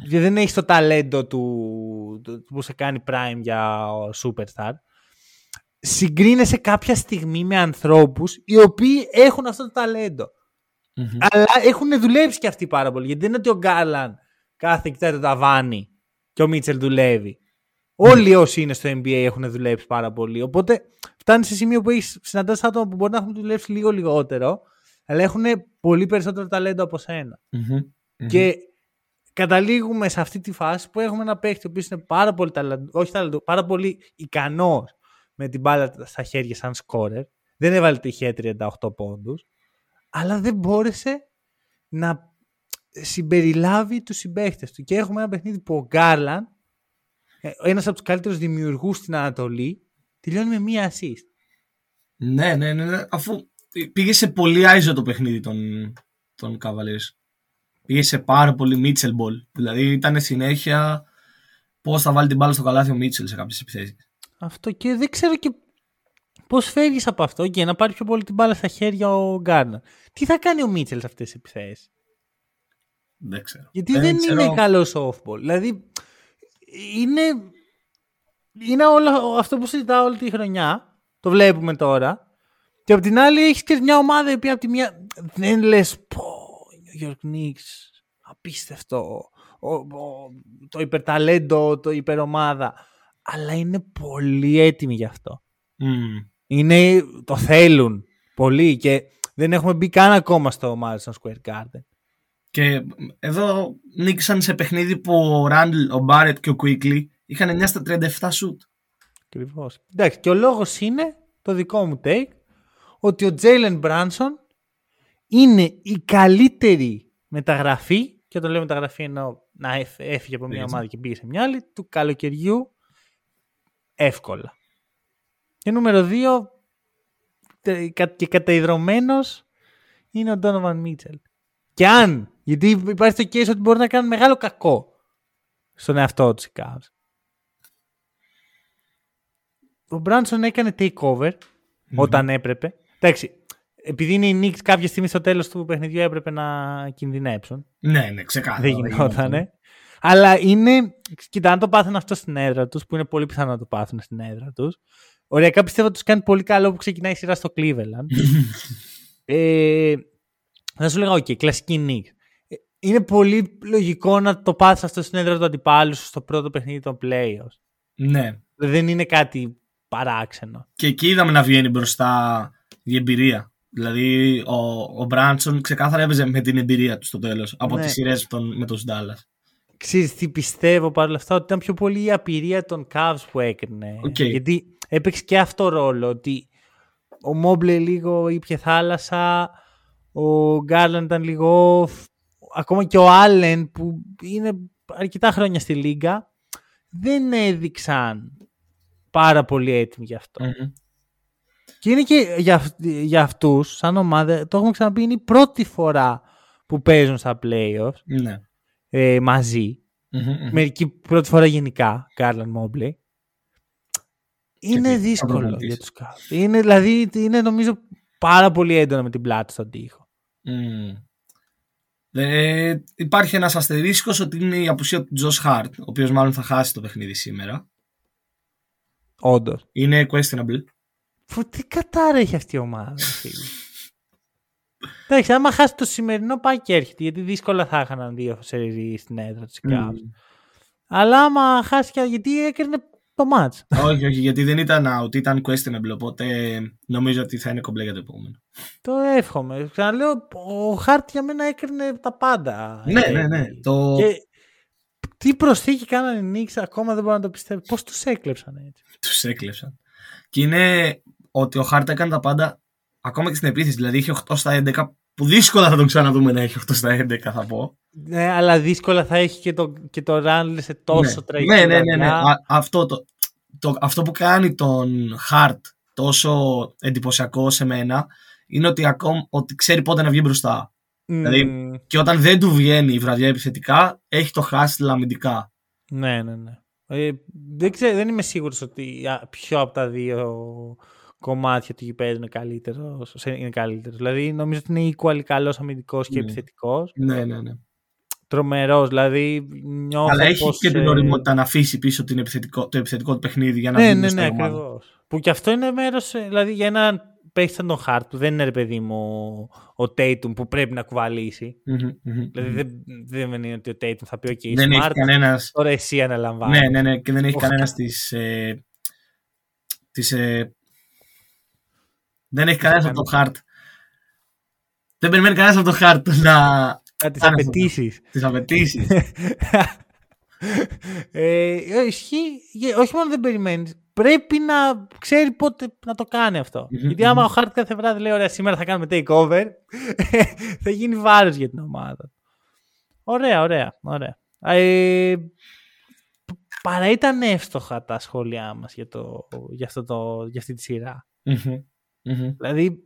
Speaker 1: και δεν έχεις το ταλέντο του, του- που σε κάνει prime για ο superstar συγκρίνεσαι κάποια στιγμή με ανθρώπους οι οποίοι έχουν αυτό το ταλέντο.
Speaker 2: Μμμ.
Speaker 1: αλλά έχουν δουλέψει και αυτοί πάρα πολύ γιατί δεν είναι ότι ο Γκάρλαν κάθε κοιτάει το ταβάνι και ο Μίτσελ δουλεύει. Όλοι όσοι είναι στο NBA έχουν δουλέψει πάρα πολύ οπότε φτάνει σε σημείο που έχεις συναντάς άτομα που μπορεί να έχουν δουλέψει λίγο λιγότερο αλλά έχουν πολύ περισσότερο ταλέντο από σένα.
Speaker 2: Μμμ.
Speaker 1: και καταλήγουμε σε αυτή τη φάση που έχουμε ένα παίχτη ο οποίος είναι πάρα πολύ ταλαντο, όχι ταλαντο, πάρα πολύ ικανός με την μπάλα στα χέρια σαν σκόρερ. Δεν έβαλε τυχαία 38 πόντους, αλλά δεν μπόρεσε να συμπεριλάβει τους συμπαίχτες του. Και έχουμε ένα παιχνίδι που ο Γκάρλαν, ε, ένας από τους καλύτερους δημιουργούς στην Ανατολή, τελειώνει με μία assist.
Speaker 2: Ναι, ναι, ναι, ναι, αφού πήγε σε πολύ άιζο το παιχνίδι των, των Cavaliers. Πήγε σε πάρα πολύ Mitchell ball. Δηλαδή ήταν συνέχεια πώς θα βάλει την μπάλα στο καλάθι ο Μίτσελ σε κάποιες επιθέσεις.
Speaker 1: Αυτό και δεν ξέρω και πώς φεύγεις από αυτό και να πάρει πιο πολύ την μπάλα στα χέρια ο Γκάρναρ. Τι θα κάνει ο Μίτσελ σε αυτές τις επιθέσεις;
Speaker 2: Δεν ξέρω.
Speaker 1: Γιατί δεν,
Speaker 2: ξέρω.
Speaker 1: είναι καλός softball. Δηλαδή είναι, είναι όλο αυτό που συζητάω όλη τη χρονιά. Το βλέπουμε τώρα. Και από την άλλη έχεις και μια ομάδα η οποία από τη μια δεν λες πω, New York Knicks, απίστευτο, ο, ο- το υπερταλέντο, το υπερομάδα. Αλλά είναι πολύ έτοιμοι γι' αυτό.
Speaker 2: Μμμ.
Speaker 1: Είναι, το θέλουν πολύ και δεν έχουμε μπει καν ακόμα στο Madison Square Garden.
Speaker 2: Και εδώ νίκησαν σε παιχνίδι που ο Ράντλ, ο Μπάρετ και ο Κουίκλι είχαν 9 στα 37 σουτ.
Speaker 1: Ακριβώς. Εντάξει, και ο λόγος είναι το δικό μου take ότι ο Τζέιλεν Μπράνσον είναι η καλύτερη μεταγραφή, και όταν λέω μεταγραφή εννοώ να έφ- έφυγε από μια
Speaker 2: Έτσι.
Speaker 1: ομάδα και πήγε σε μια άλλη, του καλοκαιριού εύκολα. Και νούμερο δύο, τε- κα- και καταϊδρωμένος είναι ο Donovan Μίτσελ. Και αν, γιατί υπάρχει το case ότι μπορεί να κάνει μεγάλο κακό στον εαυτό τους οι Cavs. Ο Μπράνσον έκανε takeover όταν έπρεπε. Εντάξει, επειδή είναι οι Knicks κάποια στιγμή στο τέλος του παιχνιδιού έπρεπε να κινδυνέψουν.
Speaker 2: Ναι, ναι, ξεκάθαρα.
Speaker 1: Δεν γινότανε. Αλλά είναι. Κοίτα, αν το πάθουν αυτό στην έδρα τους, που είναι πολύ πιθανό να το πάθουν στην έδρα τους. Οριακά πιστεύω ότι τους κάνει πολύ καλό που ξεκινάει η σειρά στο Cleveland. ε, θα σου λέγα, οκ, κλασική Knicks. Ε, Είναι πολύ λογικό να το πάθεις αυτό στην έδρα του αντιπάλου σου στο πρώτο παιχνίδι των playoffs.
Speaker 2: Ναι.
Speaker 1: Δεν είναι κάτι παράξενο.
Speaker 2: Και εκεί είδαμε να βγαίνει μπροστά η εμπειρία. Δηλαδή ο, ο Μπράντσον ξεκάθαρα έπαιζε με την εμπειρία του στο τέλος από
Speaker 1: Ναι.
Speaker 2: τις σειρές με το Ντάλας.
Speaker 1: Ξέρεις τι πιστεύω παρόλα αυτά, ότι ήταν πιο πολύ η απειρία των Cavs που έκρινε.
Speaker 2: Οκ.
Speaker 1: Γιατί έπαιξε και αυτό ρόλο, ότι ο Mobley λίγο ήπιε θάλασσα, ο Garland ήταν λίγο off, ακόμα και ο Allen που είναι αρκετά χρόνια στη Λίγκα, δεν έδειξαν πάρα πολύ έτοιμοι γι' αυτό. Και είναι και για, αυ- για αυτούς, σαν ομάδα, το έχουμε ξαναπεί, είναι η πρώτη φορά που παίζουν στα playoffs
Speaker 2: Ναι.
Speaker 1: Ε, μαζί.
Speaker 2: Μμμ, μμμ.
Speaker 1: Μερική πρώτη φορά γενικά, Κάρλαν Μόμπλε. Είναι
Speaker 2: τι,
Speaker 1: δύσκολο
Speaker 2: προγραμματίσεις.
Speaker 1: για τους Cavs. Είναι, δηλαδή, είναι νομίζω πάρα πολύ έντονα με την πλάτη στον τοίχο.
Speaker 2: Μμμ. Ε, υπάρχει ένας αστερίσκος ότι είναι η απουσία του Τζος Χάρτ, ο οποίος μάλλον θα χάσει το παιχνίδι σήμερα.
Speaker 1: Όντως.
Speaker 2: Είναι questionable.
Speaker 1: Τι κατάρα έχει αυτή η ομάδα, ρε φίλε. Εντάξει, άμα χάσει το σημερινό πάει και έρχεται, γιατί δύσκολα θα είχαν δύο σερί στην έδρα του Cavs.
Speaker 2: Μμμ.
Speaker 1: Αλλά άμα χάσει και γιατί έκρινε το match.
Speaker 2: όχι, όχι, γιατί δεν ήταν out, ήταν questionable, οπότε νομίζω ότι θα είναι κομπλέ για το επόμενο.
Speaker 1: Το εύχομαι. Ξαναλέω, ο Χάρτ για μένα έκρινε τα πάντα.
Speaker 2: Ναι, ναι, ναι. Το...
Speaker 1: Και τι προσθήκη κάνανε οι Νίξ, ακόμα δεν μπορώ να το πιστεύω. Πώς τους έκλεψαν έτσι;
Speaker 2: Τους έκλεψαν. Και είναι ότι ο Χάρτ έκανε τα πάντα ακόμα και στην επίθεση. Δηλαδή είχε 8 στα 11, που δύσκολα θα τον ξαναδούμε να έχει 8 στα 11, θα πω.
Speaker 1: Ναι, αλλά δύσκολα θα έχει και το, και το Ράντλ σε τόσο
Speaker 2: ναι.
Speaker 1: τραγικό.
Speaker 2: Ναι, ναι, ναι. ναι. Α, αυτό, το, το, αυτό που κάνει τον Χάρτ τόσο εντυπωσιακό σε μένα είναι ότι, ακόμα, ότι ξέρει πότε να βγει μπροστά.
Speaker 1: Mm.
Speaker 2: Δηλαδή, και όταν δεν του βγαίνει η βραδιά επιθετικά, έχει το χάσει αμυντικά.
Speaker 1: Ναι, ναι, ναι. Ε, δεν, ξέρω, δεν είμαι σίγουρος ότι ποιο από τα δύο κομμάτια του γηπέδου είναι καλύτερος. Είναι καλύτερος. Δηλαδή νομίζω ότι είναι equal καλός αμυντικός και
Speaker 2: Ναι.
Speaker 1: επιθετικός.
Speaker 2: Ναι, ναι, ναι.
Speaker 1: Τρομερός. Δηλαδή νιώθω.
Speaker 2: Αλλά έχει
Speaker 1: πως,
Speaker 2: και την
Speaker 1: ε,
Speaker 2: οριμότητα να αφήσει πίσω την επιθετικό, το επιθετικό του παιχνίδι για να
Speaker 1: Ναι,
Speaker 2: βγει
Speaker 1: ναι,
Speaker 2: στα
Speaker 1: ναι,
Speaker 2: ομάδα.
Speaker 1: ακριβώς. Που και αυτό είναι μέρος. Δηλαδή για έναν παίχτη σαν τον Χάρτ που δεν είναι ρε παιδί μου ο Tatum που πρέπει να κουβαλήσει.
Speaker 2: Μμμ, μμμ,
Speaker 1: Δηλαδή
Speaker 2: μμμ.
Speaker 1: δεν, δεν είναι ότι ο Tatum θα πει: OK,
Speaker 2: δεν έχει
Speaker 1: Smart,
Speaker 2: κανένα.
Speaker 1: τώρα εσύ αναλαμβάνεις.
Speaker 2: Ναι, ναι, ναι, και δεν έχει
Speaker 1: Όχι.
Speaker 2: κανένας τις, ε, τις, ε, δεν έχει κανένας από το χάρτ. Δεν περιμένει κανένας από το χάρτ να.
Speaker 1: Τις
Speaker 2: Κάνε αυτό.
Speaker 1: απαιτήσεις.
Speaker 2: τις απαιτήσεις.
Speaker 1: ε, ισχύει, γε- όχι μόνο δεν περιμένεις, πρέπει να ξέρει πότε να το κάνει αυτό.
Speaker 2: Μμμ,
Speaker 1: Γιατί άμα
Speaker 2: μμμ.
Speaker 1: ο Χάρτ κάθε βράδυ λέει: Ωραία, σήμερα θα κάνουμε takeover, θα γίνει βάρος για την ομάδα. Ωραία, ωραία, ωραία. Ε, παρά ήταν εύστοχα τα σχόλιά μας για, το, για, αυτό το, για αυτή τη σειρά.
Speaker 2: Μμμ, μμμ.
Speaker 1: Δηλαδή,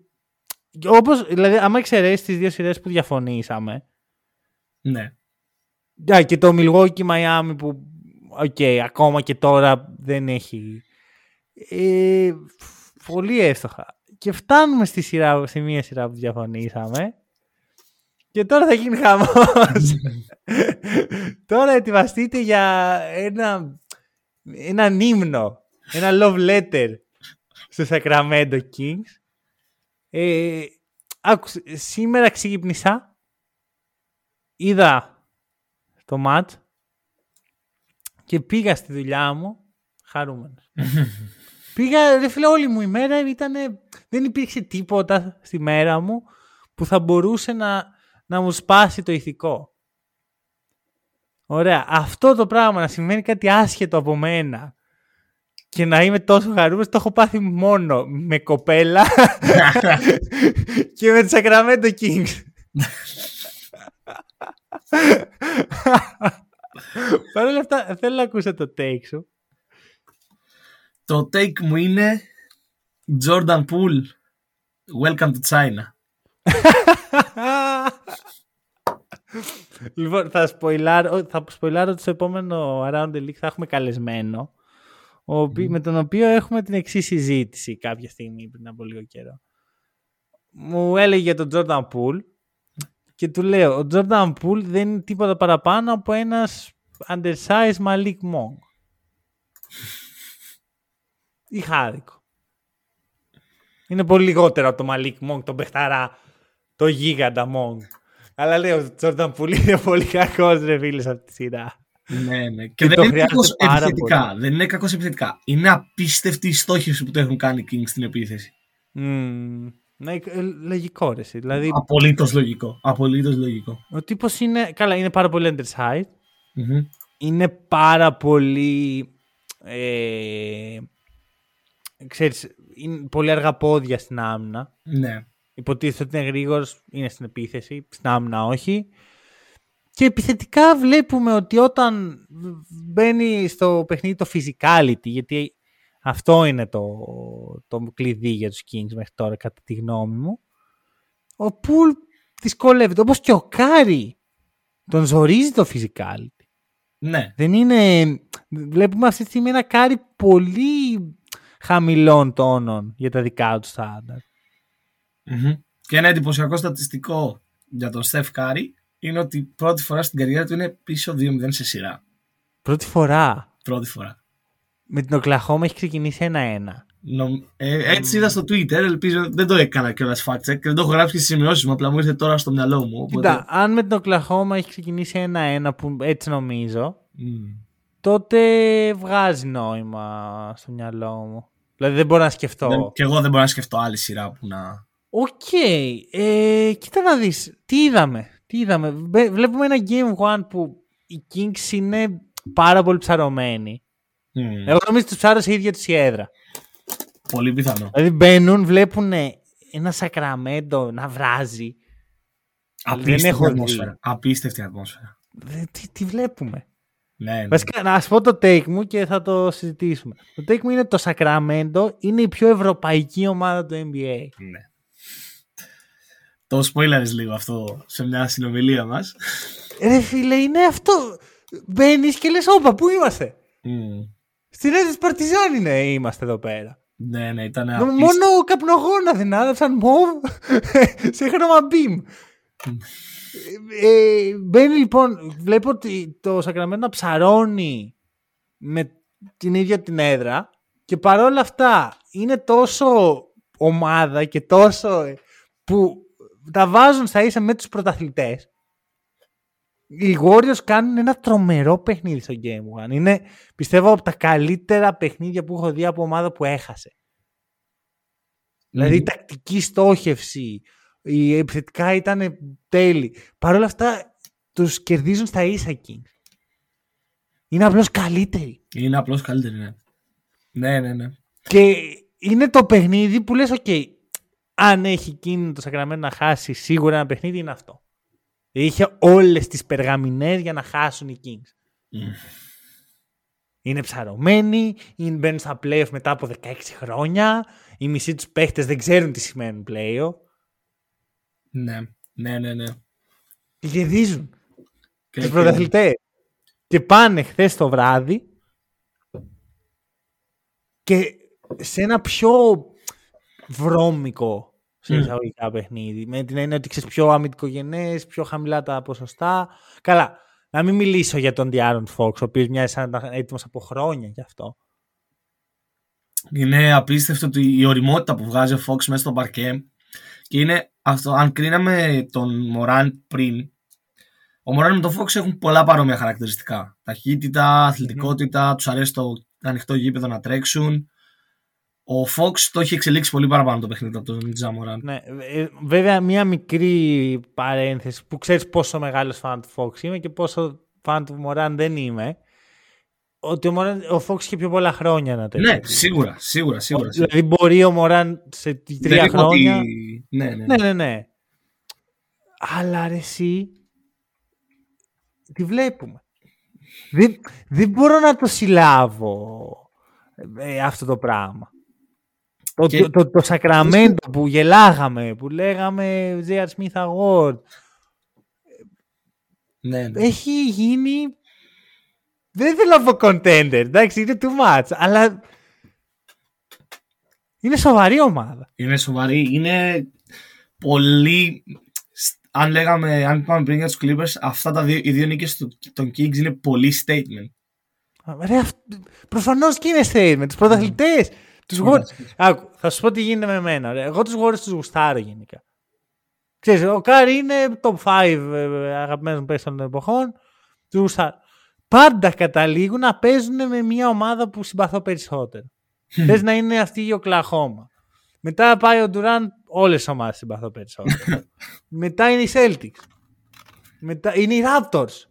Speaker 1: όπως, δηλαδή άμα εξαιρέσεις τις δύο σειρές που διαφωνήσαμε,
Speaker 2: Ναι.
Speaker 1: Yeah, και το Milwaukee Miami που οκ, ακόμα και τώρα δεν έχει ε, πολύ εύστοχα. Και φτάνουμε στη, σειρά, στη μία σειρά που διαφωνήσαμε και τώρα θα γίνει χαμός. τώρα ετοιμαστείτε για ένα, έναν ύμνο, ένα love letter στο Sacramento Kings. Ε, άκουσε, σήμερα ξύπνησα, είδα το match και πήγα στη δουλειά μου χαρούμενος. πήγα, ρε φίλε, όλη μου η μέρα ήταν, δεν υπήρξε τίποτα στη μέρα μου που θα μπορούσε να, να μου σπάσει το ηθικό. Ωραία. Αυτό το πράγμα να σημαίνει κάτι άσχετο από μένα και να είμαι τόσο χαρούμενος το έχω πάθει μόνο με κοπέλα και με τους Sacramento Kings. Παρ' όλα αυτά θέλω να ακούσω το take σου.
Speaker 2: Το take μου είναι Jordan Poole. Welcome to China.
Speaker 1: λοιπόν, θα σποιλάρω, θα σποιλάρω ότι στο επόμενο Around the League θα έχουμε καλεσμένο ο οποί- με τον οποίο έχουμε την εξής συζήτηση κάποια στιγμή πριν από λίγο καιρό. Μου έλεγε για τον Jordan Poole και του λέω ο Jordan Poole δεν είναι τίποτα παραπάνω από ένας undersized Malik Monk. Είχα άδικο. Είναι πολύ λιγότερο από το Malik Monk, τον παιχταρά, το γίγαντα Monk. Αλλά λέω, ο Jordan Poole είναι πολύ κακός ρε φίλε σε αυτή τη σειρά.
Speaker 2: Ναι, ναι. Και,
Speaker 1: Και
Speaker 2: δεν
Speaker 1: το
Speaker 2: είναι
Speaker 1: χρειάζεται
Speaker 2: κακός
Speaker 1: πάρα
Speaker 2: επιθετικά.
Speaker 1: πολύ.
Speaker 2: Δεν είναι κακός επιθετικά. Είναι απίστευτη η στόχευση που το έχουν κάνει οι Kings στην επίθεση.
Speaker 1: Μμμ. Ναι, ε, λογικό ρε εσύ. Δηλαδή,
Speaker 2: Απολύτως λογικό. Απολύτως λογικό.
Speaker 1: ο τύπος είναι, καλά, είναι πάρα πολύ undersized.
Speaker 2: Μμμ.
Speaker 1: είναι πάρα πολύ ε, ξέρεις, είναι πολύ αργά πόδια στην άμυνα.
Speaker 2: Ναι.
Speaker 1: Υποτίθεται ότι είναι γρήγορος, είναι στην επίθεση, στην άμυνα όχι. Και επιθετικά βλέπουμε ότι όταν μπαίνει στο παιχνίδι το physicality, γιατί αυτό είναι το, το κλειδί για τους Kings μέχρι τώρα κατά τη γνώμη μου, ο Poole δυσκολεύεται. Όπως και ο Κάρι τον ζορίζει το physicality.
Speaker 2: Ναι.
Speaker 1: Δεν είναι... Βλέπουμε αυτή τη στιγμή ένα Κάρι πολύ χαμηλών τόνων για τα δικά του στάνταρ.
Speaker 2: Μμμ. Και ένα εντυπωσιακό στατιστικό για τον Steph Curry είναι ότι πρώτη φορά στην καριέρα του είναι πίσω 2-0 σε σειρά.
Speaker 1: Πρώτη φορά.
Speaker 2: Πρώτη φορά.
Speaker 1: Με την Οκλαχώμα έχει ξεκινήσει 1-1.
Speaker 2: Νομ- ε, έτσι είδα στο Twitter, ελπίζω δεν το έκανα κιόλας fact check και δεν το έχω γράψει και στις σημειώσεις μου, απλά μου ήρθε τώρα στο μυαλό μου. Οπότε...
Speaker 1: Κοίτα, αν με την Οκλαχώμα έχει ξεκινήσει 1-1 που έτσι νομίζω,
Speaker 2: Μμ.
Speaker 1: τότε βγάζει νόημα στο μυαλό μου. Δηλαδή δεν μπορώ να σκεφτώ.
Speaker 2: Δεν, και εγώ δεν μπορώ να σκεφτώ άλλη σειρά που να.
Speaker 1: OK. Okay. Ε, κοίτα να δεις. Τι είδαμε; Τι είδαμε; Βλέπουμε ένα Game One που οι Kings είναι πάρα πολύ ψαρωμένοι. Mm. Εγώ νομίζω ότι τους ψάρωσε η ίδια τους η έδρα.
Speaker 2: Πολύ πιθανό.
Speaker 1: Δηλαδή μπαίνουν, βλέπουν ένα Σακραμέντο να βράζει.
Speaker 2: Απίστευτη ατμόσφαιρα. Απίστευτη ατμόσφαιρα.
Speaker 1: Τι, τι βλέπουμε;
Speaker 2: Ναι, ναι.
Speaker 1: Βασικά, να σου πω το take μου και θα το συζητήσουμε. Το take μου είναι το Sacramento είναι η πιο ευρωπαϊκή ομάδα του NBA.
Speaker 2: Ναι. Το spoilers λίγο αυτό σε μια συνομιλία μας.
Speaker 1: Ρε φίλε, είναι αυτό. Μπαίνεις και λες, όπα, πού είμαστε;
Speaker 2: Mm.
Speaker 1: Στην έδρα Παρτιζάν είναι, είμαστε εδώ πέρα.
Speaker 2: Ναι, ναι, ήταν
Speaker 1: Μόνο καπνογόνα δεν άδεψαν μοβ σε χρώμα μπιμ. Ε, μπαίνει λοιπόν, βλέπω ότι το Σακραμέντο ψαρώνει με την ίδια την έδρα και παρόλα αυτά είναι τόσο ομάδα και τόσο ε, που τα βάζουν στα ίσα με τους πρωταθλητές οι Warriors κάνουν ένα τρομερό παιχνίδι στο Game One. Είναι πιστεύω από τα καλύτερα παιχνίδια που έχω δει από ομάδα που έχασε. Δηλαδή η τακτική στόχευση, η επιθετικά ήταν τέλη. Παρ' όλα αυτά τους κερδίζουν στα ίσα εκεί. Είναι απλώς καλύτεροι.
Speaker 2: Είναι απλώς καλύτεροι, ναι. Ναι, ναι, ναι.
Speaker 1: Και είναι το παιχνίδι που λες, οκ, αν έχει κίνητρο το Σακραμένο να χάσει σίγουρα ένα παιχνίδι είναι αυτό. Είχε όλες τις περγαμηνές για να χάσουν οι Kings. Είναι ψαρωμένοι, είναι, μπαίνουν στα playoff μετά από 16 χρόνια, οι μισοί τους παίχτες δεν ξέρουν τι σημαίνουν playoff.
Speaker 2: Ναι, ναι, ναι, ναι.
Speaker 1: Και κερδίζουν και τους πρωταθλητές. Και πάνε χθες το βράδυ και σε ένα πιο βρώμικο σε εισαγωγικά παιχνίδι. Με την έννοια ότι ξέρεις πιο αμυντικογενές, πιο χαμηλά τα ποσοστά. Καλά. Να μην μιλήσω για τον Διάρον Φόξ, ο οποίος μοιάζει σαν να ήταν έτοιμος από χρόνια γι' αυτό.
Speaker 2: Είναι απίστευτο η οριμότητα που βγάζει ο Φόξ μέσα στο παρκέ. Και είναι αυτό, αν κρίναμε τον Μωράν πριν, ο Μωράν με τον Φόξ έχουν πολλά παρόμοια χαρακτηριστικά. Ταχύτητα, αθλητικότητα, mm. τους αρέσει το ανοιχτό γήπεδο να τρέξουν. Ο Fox το έχει εξελίξει πολύ παραπάνω το παιχνίδι από τον Τζαμοράν.
Speaker 1: Ναι, ε, βέβαια, μία μικρή παρένθεση που ξέρεις πόσο μεγάλος φαν του Fox είμαι και πόσο φαν του Μωράν δεν είμαι. Ότι ο, Μωράν, ο Fox είχε πιο πολλά χρόνια να το
Speaker 2: Ναι, σίγουρα, σίγουρα, σίγουρα.
Speaker 1: Δηλαδή μπορεί ο Μωράν σε τρία χρόνια.
Speaker 2: Ναι, ναι,
Speaker 1: ναι, ναι, ναι. Αλλά ρε, εσύ. Τι βλέπουμε. Δεν, δεν μπορώ να το συλλάβω ε, αυτό το πράγμα. Το, και... το, το, Σακραμέντο που γελάγαμε, που λέγαμε J.R. Smith Award.
Speaker 2: Ναι, ναι.
Speaker 1: Έχει γίνει. Δεν θέλω να πω contender, εντάξει, είναι too much, αλλά είναι σοβαρή ομάδα.
Speaker 2: Είναι σοβαρή, είναι πολύ... Αν λέγαμε, αν είπαμε πριν για τους Clippers, αυτά τα δύο, οι δύο νίκες των Kings είναι πολύ statement.
Speaker 1: Ρε, προφανώς και είναι statement. Τους πρωταθλητές. Τους Άκου, θα σου πω τι γίνεται με μένα. Εγώ τους Warriors τους γουστάρω γενικά. Ξέρεις, ο Κάρι είναι top 5 ε, αγαπημένων παίκτων all of των εποχών. Τους γουστάρω. Πάντα καταλήγουν να παίζουν με μια ομάδα που συμπαθώ περισσότερο. Θες να είναι αυτή η Οκλαχώμα. Μετά πάει ο Ντουράν, όλες τι ομάδες συμπαθώ περισσότερο. Μετά είναι οι Celtics. Μετά είναι οι Raptors.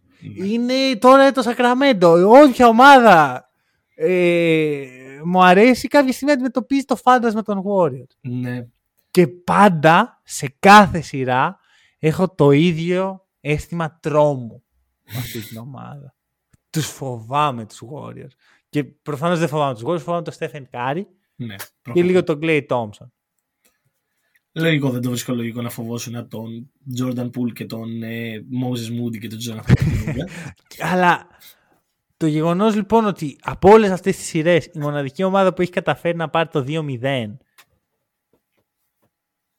Speaker 1: είναι τώρα το Sacramento. Όποια ομάδα ε, μου αρέσει κάποια στιγμή να αντιμετωπίζει το φάντασμα των Warriors.
Speaker 2: Ναι.
Speaker 1: Και πάντα σε κάθε σειρά έχω το ίδιο αίσθημα τρόμου με αυτή την ομάδα. τους φοβάμαι τους Warriors. Και προφανώς δεν φοβάμαι τους Warriors, φοβάμαι τον Στέφεν Κάρι
Speaker 2: ναι,
Speaker 1: και λίγο τον Clay Thompson.
Speaker 2: Λογικό, δεν το βρίσκω λογικό να φοβόσουν τον Jordan Poole και τον ε, Moses Moody και τον Jonathan
Speaker 1: Αλλά το γεγονός λοιπόν ότι από όλες αυτές τις σειρές η μοναδική ομάδα που έχει καταφέρει να πάρει το 2-0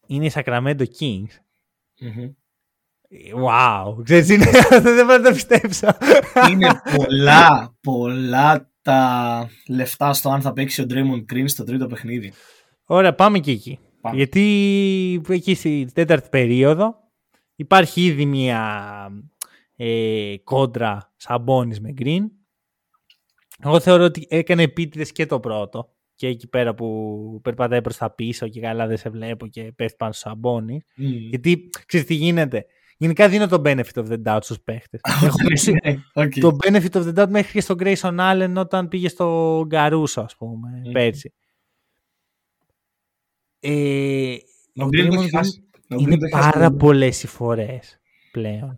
Speaker 1: είναι η Sacramento Kings.
Speaker 2: Mm-hmm.
Speaker 1: Wow, ξέρεις, είναι, δεν μπορώ να το πιστέψω.
Speaker 2: Είναι πολλά, πολλά τα λεφτά στο αν θα παίξει ο Draymond Green στο τρίτο παιχνίδι.
Speaker 1: Ωραία, πάμε και εκεί. Γιατί εκεί στη τέταρτη περίοδο υπάρχει ήδη μια ε, κόντρα Σαμπόνις με Green Εγώ θεωρώ ότι έκανε επίτηδες και το πρώτο. Και εκεί πέρα που περπατάει προς τα πίσω και καλά δεν σε βλέπω και πέφτει πάνω στο σαμπόνι.
Speaker 2: Mm.
Speaker 1: Γιατί ξέρεις τι γίνεται. Γενικά δίνω το benefit of the doubt στους παίχτες. Έχω δώσει
Speaker 2: Ναι, οκ.
Speaker 1: το benefit of the doubt μέχρι και στον Grayson Allen όταν πήγε στο Γκαρούσο, ας πούμε,
Speaker 2: Μμμ.
Speaker 1: πέρσι. Ε,
Speaker 2: Ο
Speaker 1: ο
Speaker 2: Green το
Speaker 1: Draymond
Speaker 2: έχεις
Speaker 1: Green
Speaker 2: χάσει. Ο Green
Speaker 1: είναι
Speaker 2: το έχεις χάσει
Speaker 1: πάρα
Speaker 2: πολύ.
Speaker 1: πολλές οι φορές πλέον.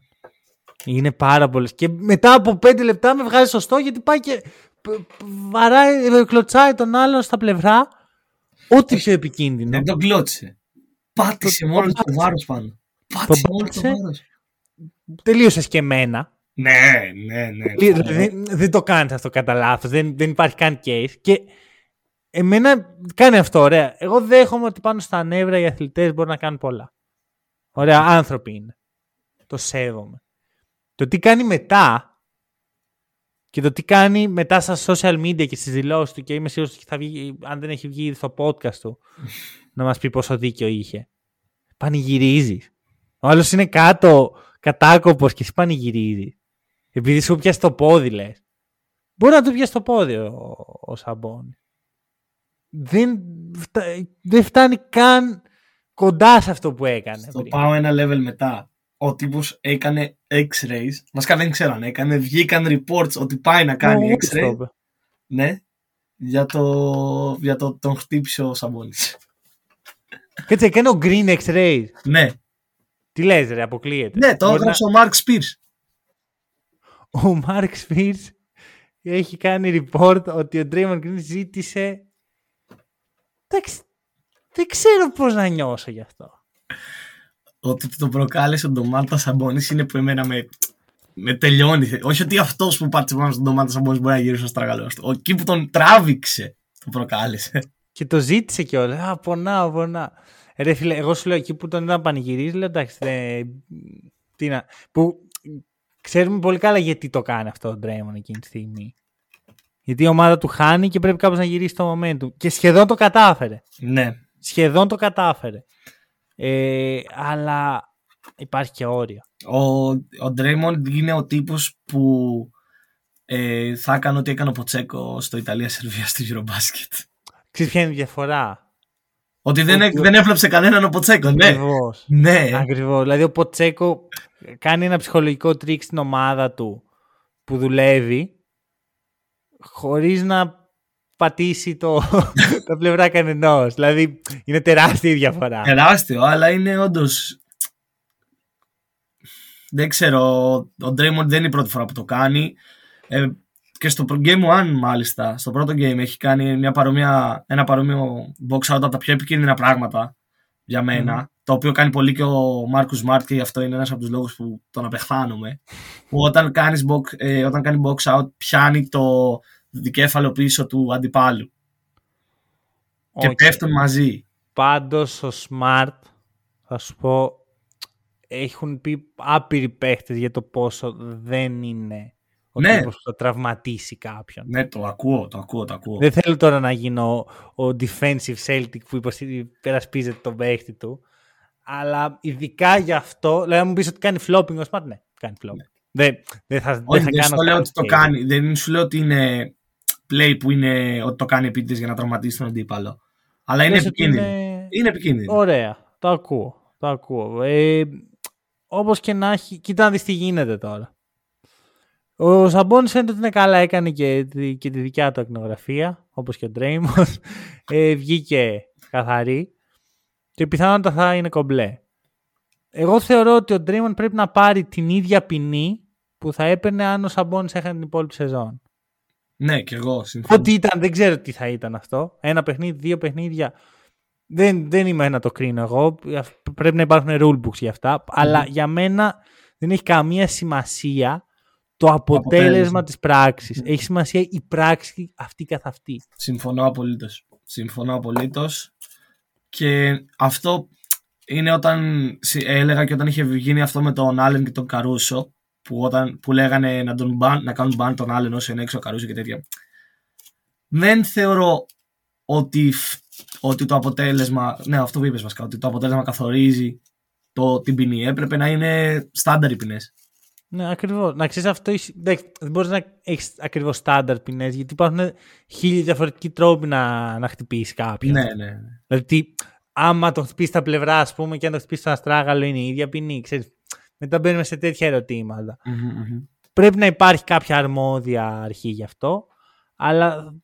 Speaker 1: Είναι πάρα πολλές. Και μετά από πέντε λεπτά με βγάζει σωστό γιατί πάει και π- π- βαράει, ε, κλωτσάει τον άλλον στα πλευρά. Ό,τι πιο επικίνδυνο.
Speaker 2: Δεν τον κλώτσε. Πάτησε
Speaker 1: Το-
Speaker 2: μόνο
Speaker 1: το
Speaker 2: το
Speaker 1: πάτησε.
Speaker 2: βάρος πάνω. Πάτησε μόνο το
Speaker 1: πάτησε.
Speaker 2: βάρος.
Speaker 1: Τελείωσες και εμένα.
Speaker 2: Ναι, ναι, ναι.
Speaker 1: Δηλαδή, δεν το κάνεις αυτό κατά λάθος. Δεν, δεν υπάρχει καν case. Και εμένα κάνει αυτό, ωραία. Εγώ δέχομαι ότι πάνω στα νεύρα οι αθλητές μπορούν να κάνουν πολλά. Ωραία, άνθρωποι είναι. Το σέβομαι. Το τι κάνει μετά και το τι κάνει μετά στα social media και στις δηλώσεις του και είμαι σίγουρος ότι θα βγει, αν δεν έχει βγει ήδη στο podcast του να μας πει πόσο δίκιο είχε. Πανηγυρίζεις. Ο άλλος είναι κάτω κατάκοπος και εσύ πανηγυρίζεις. Επειδή σου πιάσει το πόδι λες. Μπορεί να του πιάσει το πόδι ο, ο Σαμπόνι. Δεν, φτα- δεν φτάνει καν κοντά σε αυτό που έκανε.
Speaker 2: Το
Speaker 1: πριν.
Speaker 2: πάω ένα level μετά. Ο τύπος έκανε X-rays. Βασικά δεν ξέρω αν έκανε. Βγήκαν reports ότι πάει να κάνει
Speaker 1: Ο
Speaker 2: X-ray.
Speaker 1: Woodstock.
Speaker 2: Ναι. Για το, για το τον χτύπησε ο Σαμπόνι.
Speaker 1: Κάτσε, έκανε ο Green X-Ray.
Speaker 2: ναι.
Speaker 1: Τι λες ρε, αποκλείεται.
Speaker 2: Ναι, το
Speaker 1: Μπορεί
Speaker 2: έγραψε ο Mark Spears.
Speaker 1: να- Ο Mark Spears έχει κάνει report ότι ο Draymond Green ζήτησε... Εντάξει, δεν ξέρω πώς να νιώσω γι' αυτό.
Speaker 2: Ότι το προκάλεσε ο Ντομάτα Σαμπόνι είναι που εμένα με, με τελειώνει. Όχι ότι αυτός που πάτησε πάνω στον Ντομάτα Σαμπόνι μπορεί να γυρίσει στο στραγγαλό του. Εκεί που τον τράβηξε το προκάλεσε.
Speaker 1: Και το ζήτησε κιόλας. Α, πονάω, πονάω. Ε, Ρε φίλε, εγώ σου λέω εκεί που τον είδα να πανηγυρίζει, λέω εντάξει, δεν... τι να... Που ξέρουμε πολύ καλά γιατί το κάνει αυτό ο Draymond εκείνη τη στιγμή. Γιατί η ομάδα του χάνει και πρέπει κάπως να γυρίσει το momentum. Και σχεδόν το κατάφερε.
Speaker 2: ναι.
Speaker 1: Σχεδόν το κατάφερε. Ε, αλλά υπάρχει και όριο.
Speaker 2: Ο, ο Ντρέιμοντ είναι ο τύπος που ε, θα έκανε ό,τι έκανε ο Ποτσέκο στο Ιταλία-Σερβία στο Eurobasket.
Speaker 1: Ξέρεις ποια είναι η διαφορά;
Speaker 2: Ότι δεν,
Speaker 1: Ο-
Speaker 2: δεν έβλαψε κανέναν ο Ποτσέκο, ναι.
Speaker 1: Ακριβώς.
Speaker 2: Ναι.
Speaker 1: Ακριβώς. Δηλαδή ο Ποτσέκο κάνει ένα ψυχολογικό τρίκ στην ομάδα του που δουλεύει χωρίς να πατήσει το, τα πλευρά κανενός. Δηλαδή είναι τεράστια η διαφορά.
Speaker 2: Τεράστιο, αλλά είναι όντως. Δεν ξέρω, ο Ντρέιμοντ δεν είναι η πρώτη φορά που το κάνει. Ε, και στο Game One, μάλιστα, στο πρώτο game, έχει κάνει μια παρόμοια, ένα παρόμοιο box out από τα πιο επικίνδυνα πράγματα για μένα. Το οποίο κάνει πολύ και ο Μάρκου Μάρτ και γι' αυτό είναι ένας από τους λόγους που τον απεχθάνομαι. Που όταν, κάνεις box, ε, όταν κάνει box out, πιάνει το δικέφαλο πίσω του αντιπάλου. Και
Speaker 1: Οκ.
Speaker 2: πέφτουν μαζί.
Speaker 1: Πάντως ο Smart θα σου πω έχουν πει άπειροι παίχτες για το πόσο δεν είναι ο
Speaker 2: Ναι.
Speaker 1: τύπος που θα τραυματίσει κάποιον.
Speaker 2: Ναι, το ακούω, το ακούω, το ακούω.
Speaker 1: Δεν θέλω τώρα να γίνω ο, ο defensive Celtic που υπερασπίζεται τον παίχτη του. Αλλά ειδικά γι' αυτό, δηλαδή αν μου πεις ότι κάνει flopping ο Smart, ναι, κάνει flopping. Δεν, δεν θα,
Speaker 2: Όχι,
Speaker 1: δεν
Speaker 2: δεν
Speaker 1: θα
Speaker 2: σου
Speaker 1: κάνω
Speaker 2: λέω
Speaker 1: καν
Speaker 2: ότι το
Speaker 1: shade.
Speaker 2: κάνει. Δεν σου λέω ότι είναι play που είναι ότι το κάνει επίτηδες για να τραυματίσει τον αντίπαλο. Αλλά είναι
Speaker 1: Λες ότι
Speaker 2: επικίνδυνο.
Speaker 1: είναι-
Speaker 2: Είναι επικίνδυνο.
Speaker 1: Ωραία, το ακούω. Το ακούω. Ε, όπως και να έχει, κοίτα να δεις τι γίνεται τώρα. Ο Σαμπόνις φαίνεται ότι είναι καλά, έκανε και, τη- και τη δικιά του εκνογραφία, όπως και ο Ντρέιμον. Ε, βγήκε καθαρή και πιθανότατα θα είναι κομπλέ. Εγώ θεωρώ ότι ο Ντρέιμον πρέπει να πάρει την ίδια ποινή που θα έπαιρνε αν ο Σαμπόνις έχανε την υπόλοιπη σεζόν.
Speaker 2: Ναι, και εγώ συμφωνώ.
Speaker 1: Ό,τι ήταν, δεν ξέρω τι θα ήταν αυτό. Ένα παιχνίδι, δύο παιχνίδια. Δεν, δεν είμαι να το κρίνω εγώ. Πρέπει να υπάρχουν rulebooks για αυτά. Αλλά για μένα δεν έχει καμία σημασία το αποτέλεσμα,
Speaker 2: αποτέλεσμα.
Speaker 1: της πράξης. Έχει σημασία η πράξη αυτή καθ' αυτή.
Speaker 2: Συμφωνώ απολύτως. Συμφωνώ απολύτως. Και αυτό είναι όταν συ- έλεγα και όταν είχε γίνει αυτό με τον Άλεν και τον Καρούσο που, όταν, που λέγανε να, τον ban, να κάνουν ban τον Άλεν όσο είναι έξω ο Καρούσο και τέτοια. Δεν θεωρώ ότι, φ- ότι το αποτέλεσμα, ναι αυτό που είπες βασικά, ότι το αποτέλεσμα καθορίζει το, την ποινή. Έπρεπε να είναι στάνταρ οι ποινές.
Speaker 1: Ναι, ακριβώς. Να ξέρεις αυτό. Δεν μπορείς να έχεις ακριβώς στάνταρ ποινές, γιατί υπάρχουν χίλιοι διαφορετικοί τρόποι να, να χτυπήσεις κάποιον.
Speaker 2: Ναι, ναι. ναι.
Speaker 1: Δηλαδή, άμα το χτυπήσεις στα πλευρά, ας πούμε, και αν το χτυπήσεις στον αστράγαλο, είναι η ίδια ποινή. Ξέρεις. Μετά μπαίνουμε σε τέτοια ερωτήματα.
Speaker 2: Mm-hmm.
Speaker 1: Πρέπει να υπάρχει κάποια αρμόδια αρχή γι' αυτό. Αλλά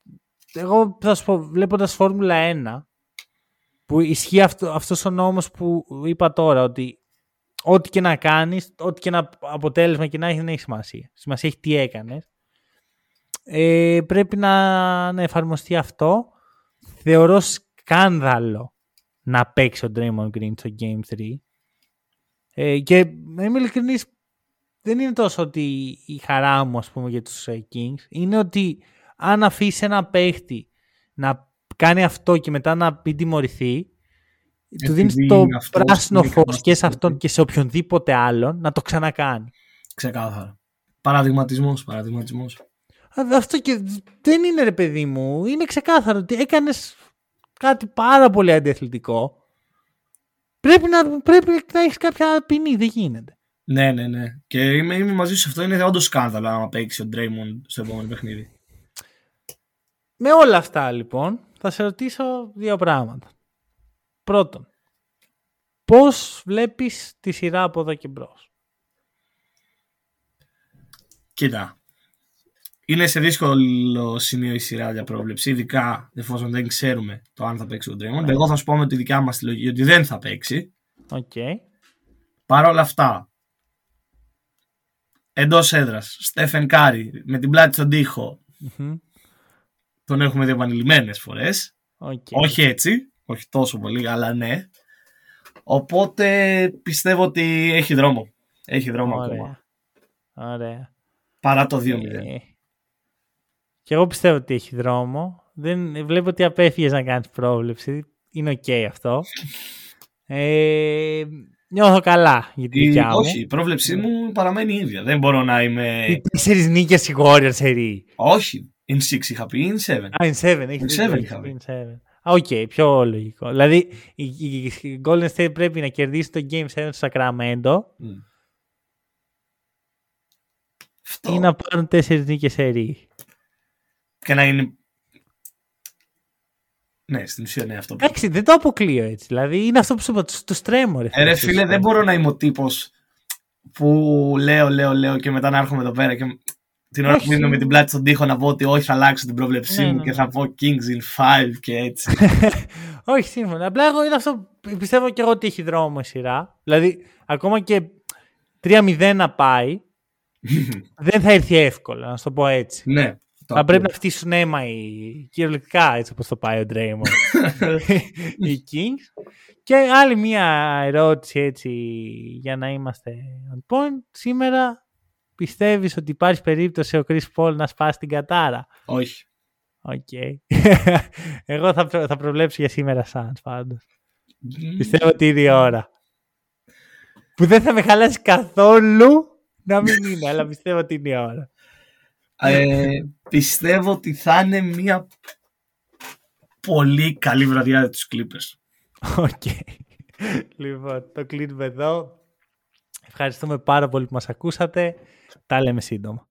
Speaker 1: εγώ θα σου πω, βλέποντας Φόρμουλα 1, που ισχύει αυτό, αυτός ο νόμος που είπα τώρα, ότι ό,τι και να κάνεις, ό,τι και να αποτέλεσμα και να έχεις, δεν έχει σημασία. Σημασία έχει τι έκανες. Ε, πρέπει να, να εφαρμοστεί αυτό. Θεωρώ σκάνδαλο να παίξει ο Draymond Green στο Game 3. Ε, και να είμαι ειλικρινής, δεν είναι τόσο ότι η χαρά μου ας πούμε για τους ε, Kings, είναι ότι αν αφήσει ένα παίχτη να κάνει αυτό και μετά να μην τιμωρηθεί, του δίνεις το πράσινο φως και σε αυτόν και σε οποιονδήποτε άλλον να το ξανακάνει.
Speaker 2: Ξεκάθαρα. Παραδειγματισμός, παραδειγματισμός.
Speaker 1: Αυτό και δεν είναι ρε παιδί μου. Είναι ξεκάθαρο ότι έκανες κάτι πάρα πολύ αντιαθλητικό. Πρέπει να, πρέπει να έχεις κάποια ποινή. Δεν γίνεται.
Speaker 2: Ναι, ναι, ναι. Και είμαι, είμαι μαζί σου. Αυτό είναι όντως σκάνδαλο άμα παίξεις ο Ντρέιμον στο επόμενο παιχνίδι.
Speaker 1: Με όλα αυτά λοιπόν θα σε ρωτήσω δύο πράγματα. Πρώτον, πώς βλέπεις τη σειρά από εδώ και μπρος;
Speaker 2: Κοίτα, είναι σε δύσκολο σημείο η σειρά για πρόβλεψη, ειδικά εφόσον δεν ξέρουμε το αν θα παίξει ο Draymond. Εγώ θα σου πω με τη δικιά μας τη λογική ότι δεν θα παίξει.
Speaker 1: Okay.
Speaker 2: Παρ' όλα αυτά, εντός έδρας, Στέφεν Κάρι με την πλάτη στον τοίχο, τον έχουμε δει επανειλημμένες φορές.
Speaker 1: Okay.
Speaker 2: Όχι έτσι, όχι τόσο πολύ, αλλά ναι. Οπότε πιστεύω ότι έχει δρόμο. Έχει δρόμο
Speaker 1: Ωραία.
Speaker 2: ακόμα.
Speaker 1: Ωραία.
Speaker 2: Παρά το 2-0.
Speaker 1: Ε, και εγώ πιστεύω ότι έχει δρόμο. Δεν, βλέπω ότι απέφυγες να κάνεις πρόβλεψη. Είναι οκ αυτό. Ε, νιώθω καλά για τη δικιά μου.
Speaker 2: Όχι, η πρόβλεψή μου παραμένει η ίδια. Δεν μπορώ να είμαι.
Speaker 1: Οι τέσσερις νίκες η Warriors σερή.
Speaker 2: Όχι, in 6 είχα πει, in 7.
Speaker 1: Α, in 7.
Speaker 2: In 7 είχα πει.
Speaker 1: Οκ, okay, πιο λογικό. Δηλαδή, η, η Golden State πρέπει να κερδίσει το Game 7 στο Sacramento
Speaker 2: Mm.
Speaker 1: ή να πάρουν τέσσερις νίκες σερή;
Speaker 2: Και να είναι. Ναι, στην ουσία ναι, αυτό.
Speaker 1: Εντάξει, δεν το αποκλείω έτσι. Δηλαδή, είναι αυτό που σου είπα, τους τρέμω. Ρε,
Speaker 2: Ε, ρε φίλε, δεν μπορώ να είμαι ο τύπος που λέω, λέω, λέω και μετά να έρχομαι εδώ πέρα και την ώρα που μείνω με την πλάτη στον τοίχο να πω ότι όχι θα αλλάξω την πρόβλεψή
Speaker 1: Ναι,
Speaker 2: μου
Speaker 1: ναι,
Speaker 2: και
Speaker 1: ναι.
Speaker 2: θα πω Kings in 5 και έτσι.
Speaker 1: Όχι, σύμφωνα. Απλά εγώ είναι αυτό. Πιστεύω και εγώ ότι έχει δρόμο η σειρά. Δηλαδή, ακόμα και 3-0 να πάει, δεν θα έρθει εύκολα, να σου το πω έτσι.
Speaker 2: ναι. Το
Speaker 1: Θα
Speaker 2: ακούω.
Speaker 1: πρέπει να φτύσουν αίμα οι κυριολεκτικά έτσι όπως το πάει ο Draymond. οι Kings. Και άλλη μία ερώτηση έτσι για να είμαστε on point. Σήμερα πιστεύεις ότι υπάρχει περίπτωση ο Chris Paul να σπάσει την κατάρα;
Speaker 2: Όχι.
Speaker 1: Οκ. Εγώ θα, προ- θα προβλέψω για σήμερα Suns πάντως. Πιστεύω ότι είναι η ώρα. Που δεν θα με χαλάσει καθόλου να μην είναι, αλλά πιστεύω ότι είναι η ώρα.
Speaker 2: Ε, πιστεύω ότι θα είναι μια πολύ καλή βραδιά για τους Clippers.
Speaker 1: Οκ. Λοιπόν, το κλείνουμε εδώ. Ευχαριστούμε πάρα πολύ που μας ακούσατε. Τα λέμε σύντομα.